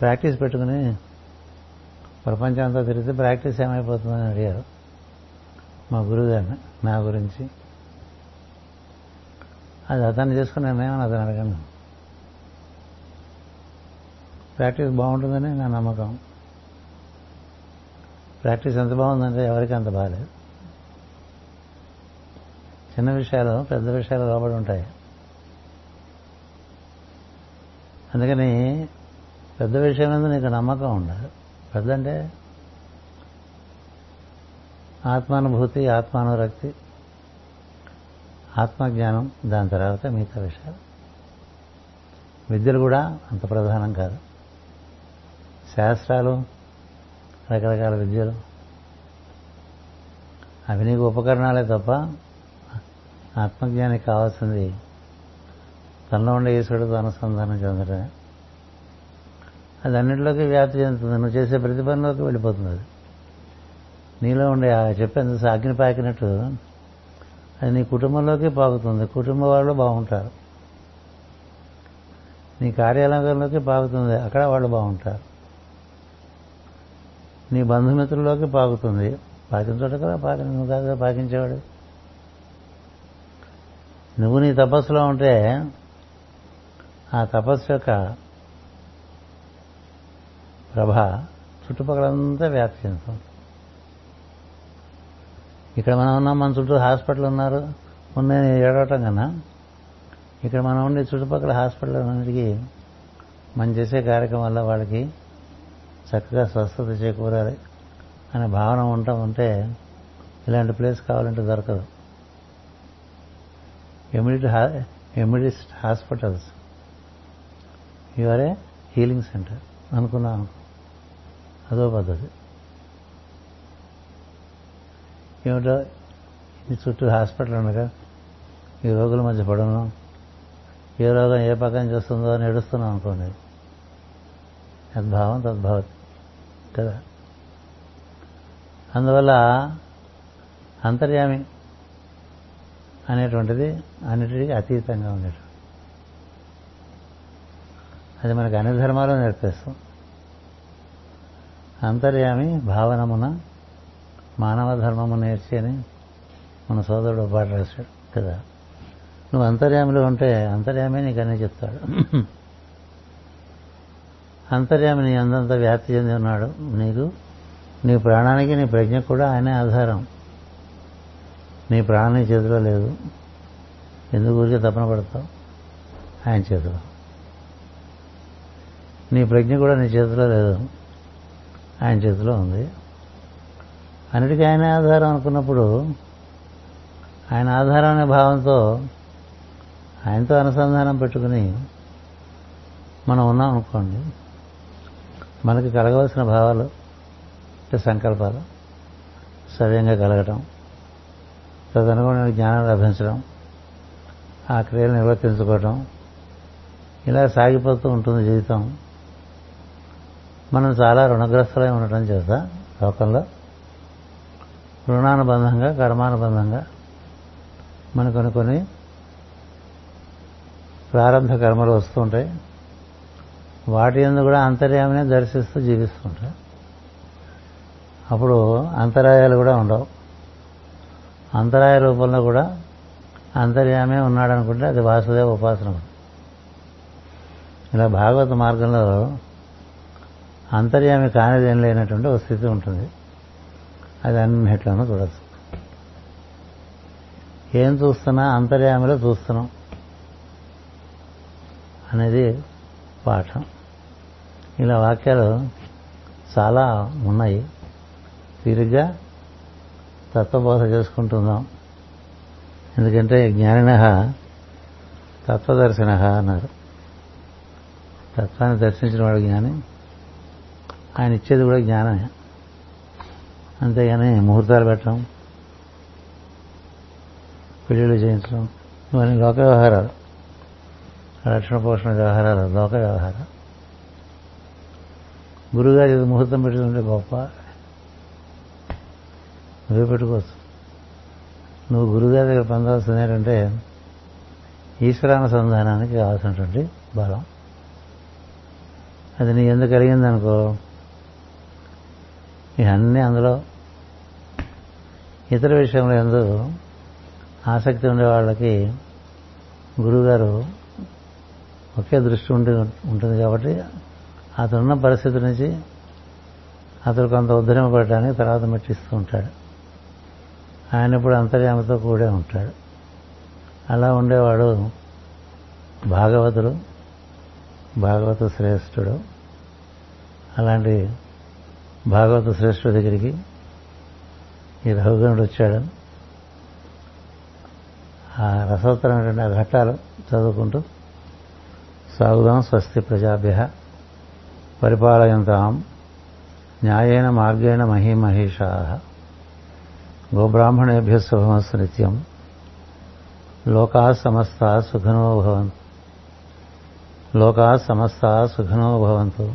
ప్రాక్టీస్ పెట్టుకుని ప్రపంచం అంతా తిరిగితే ప్రాక్టీస్ ఏమైపోతుందని అడిగారు. మా గురువుగారిని నా గురించి. అది అతను చేసుకుని నేనేమని అతను అడగను? ప్రాక్టీస్ బాగుంటుందని నా నమ్మకం. ప్రాక్టీస్ ఎంత బాగుందంటే ఎవరికి అంత బాగాలేదు చిన్న విషయాలు పెద్ద విషయాలు లోబడి ఉంటాయి. అందుకని పెద్ద విషయం మీద నీకు నమ్మకం ఉండాలి. పెద్ద అంటే ఆత్మానుభూతి ఆత్మానురక్తి ఆత్మజ్ఞానం దాని తర్వాత మిగతా విషయాలు. విద్యలు కూడా అంత ప్రధానం కాదు. శాస్త్రాలు రకరకాల విద్యలు. అవి నీకు ఉపకరణాలే తప్ప ఆత్మజ్ఞానికి కావాల్సింది తనలో ఉండే ఈశ్వరుడితో అనుసంధానం చెందడమే అది అన్నింటిలోకి వ్యాప్తి చెందుతుంది. నువ్వు చేసే ప్రతి పనిలోకి వెళ్ళిపోతుంది అది. నీలో ఉండే చెప్పాను అగ్ని పాకినట్టు అది నీ కుటుంబంలోకి పాకుతుంది. కుటుంబ వాళ్ళు బాగుంటారు. నీ కార్యాలయంలోకి పాకుతుంది. అక్కడ వాళ్ళు బాగుంటారు. నీ బంధుమిత్రుల్లోకి పాకుతుంది. పాకిన చోట కదా పాకిన నువ్వు కాదు పాకించేవాడు. నువ్వు నీ తపస్సులో ఉంటే ఆ తపస్సు యొక్క ప్రభ చుట్టుపక్కలంతా వ్యాప్తి చెందుతుంది ఇక్కడ మనం ఉన్నాం మన చుట్టూ హాస్పిటల్ ఉన్నారు. ఉన్నాయని ఏడవటం కన్నా ఇక్కడ మనం ఉండే చుట్టుపక్కల హాస్పిటల్ అన్నిటికీ మనం చేసే కార్యక్రమం వల్ల వాళ్ళకి చక్కగా స్వస్థత చేకూరాలి అనే భావన ఉంటాం ఉంటే ఇలాంటి ప్లేస్ కావాలంటే దొరకదు. ఎమిడిట్ amidst hospitals. A healing centre అనుకున్నాం. అదో పద్ధతి. ఏమిటో ఈ చుట్టూ హాస్పిటల్ ఉండగా ఈ రోగుల మధ్య పడను ఏ రోగం ఏ పక్కన చేస్తుందో అని ఏడుస్తున్నాం అనుకోండి. తద్భావం తద్భావతి. కదా? అందువల్ల అంతర్యామి అనేటువంటిది అన్నిటికీ అతీతంగా ఉండేటం అది మనకి అన్ని ధర్మాలు నేర్పిస్తాం. అంతర్యామి భావనమున మానవ ధర్మము నేర్చి అని మన సోదరుడు పాట రాశాడు కదా. నువ్వు అంతర్యామిలో ఉంటే అంతర్యామి నీకు అన్నీ చెప్తాడు. అంతర్యామి నీ అందంత వ్యాప్తి చెంది ఉన్నాడు నీకు. నీ ప్రాణానికి నీ ప్రజ్ఞ కూడా ఆయనే ఆధారం. నీ ప్రాణం నీ చేతిలో లేదు. ఎందుకు ఊరికే తపన పడతావు? ఆయన చేతిలో. నీ ప్రజ్ఞ కూడా నీ చేతిలో లేదు. ఆయన చేతిలో ఉంది. అన్నిటికీ ఆయన ఆధారం అనుకున్నప్పుడు ఆయన ఆధారం అనే భావంతో ఆయనతో అనుసంధానం పెట్టుకుని మనం ఉన్నాం అనుకోండి. మనకి కలగవలసిన భావాలు అంటే సంకల్పాలు సవ్యంగా కలగటం తదనుగుణ జ్ఞానం లభించడం ఆ క్రియలు నిర్వర్తించుకోవడం ఇలా సాగిపోతూ ఉంటుంది జీవితం. మనం చాలా రుణగ్రస్తులై ఉండటం చేత లోకంలో. రుణానుబంధంగా కర్మానుబంధంగా మన కొన్ని కొన్ని ప్రారంభ కర్మలు వస్తూ ఉంటాయి. వాటి ఎందు కూడా అంతర్యామనే దర్శిస్తూ జీవిస్తుంటాయి అప్పుడు అంతరాయాలు కూడా ఉండవు. అంతరాయ రూపంలో కూడా అంతర్యామే ఉన్నాడనుకుంటే అది వాసుదేవ ఉపాసన. ఇలా భాగవత మార్గంలో అంతర్యామి కానిదేం లేనటువంటి ఒక స్థితి ఉంటుంది. అది అన్నిట్లోనూ చూడచ్చు. ఏం చూస్తున్నా అంతర్యామిలో చూస్తున్నాం అనేది పాఠం. ఇలా వాక్యాలు చాలా ఉన్నాయి. తీరిగ్గా తత్వబోధ చేసుకుంటున్నాం. ఎందుకంటే జ్ఞానిన తత్వదర్శన అన్నారు. తత్వాన్ని దర్శించిన వాడు జ్ఞాని ఆయన ఇచ్చేది కూడా జ్ఞానమే. అంతేగాని ముహూర్తాలు పెట్టడం పెళ్ళిళ్ళు చేయించడం ఇవన్నీ లోక వ్యవహారాలు. రక్షణ పోషణ వ్యవహారాలు లోక వ్యవహారాలు. గురుగారు ఇది ముహూర్తం పెట్టుకుంటే గొప్ప నువ్వే పెట్టుకోవచ్చు. నువ్వు గురుగారి దగ్గర పొందాల్సింది ఏంటంటే ఈశ్వరానుసంధానానికి కావాల్సినటువంటి బలం. అది నీ ఎందుకు కలిగిందనుకో ఇవన్నీ అందులో ఇతర విషయంలో ఎందు ఆసక్తి ఉండే వాళ్ళకి గురువుగారు ఒకే దృష్టి ఉండి ఉంటుంది కాబట్టి అతనున్న పరిస్థితి నుంచి అతను కొంత ఉద్ధరింపబడటానికి తర్వాత మెట్టిస్తూ ఉంటాడు. ఆయన ఇప్పుడు అంతర్యామతో కూడే ఉంటాడు. అలా ఉండేవాడు భాగవతుడు భాగవత శ్రేష్ఠుడు. అలాంటి భాగవత శ్రేష్ఠుడి దగ్గరికి ఈ రఘుగణుడు వచ్చాడు. ఆ రసోత్తరమైనటువంటి ఆ ఘట్టాలు చదువుకుంటూ సాగుదాం స్వస్తి ప్రజాభ్య పరిపాలయంతాం న్యాయేన మార్గేణ మహీమహేషా. గోబ్రాహ్మణేభ్య శుభమస్సు నిత్యం. లోకా సమస్త సుఖనో భవన్ లోకా సమస్త సుఖనో భవంతు.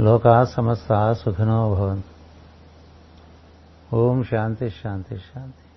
లోకా సమస్త సుఖనో భవంతు. ఓం శాంతి శాంతి శాంతి.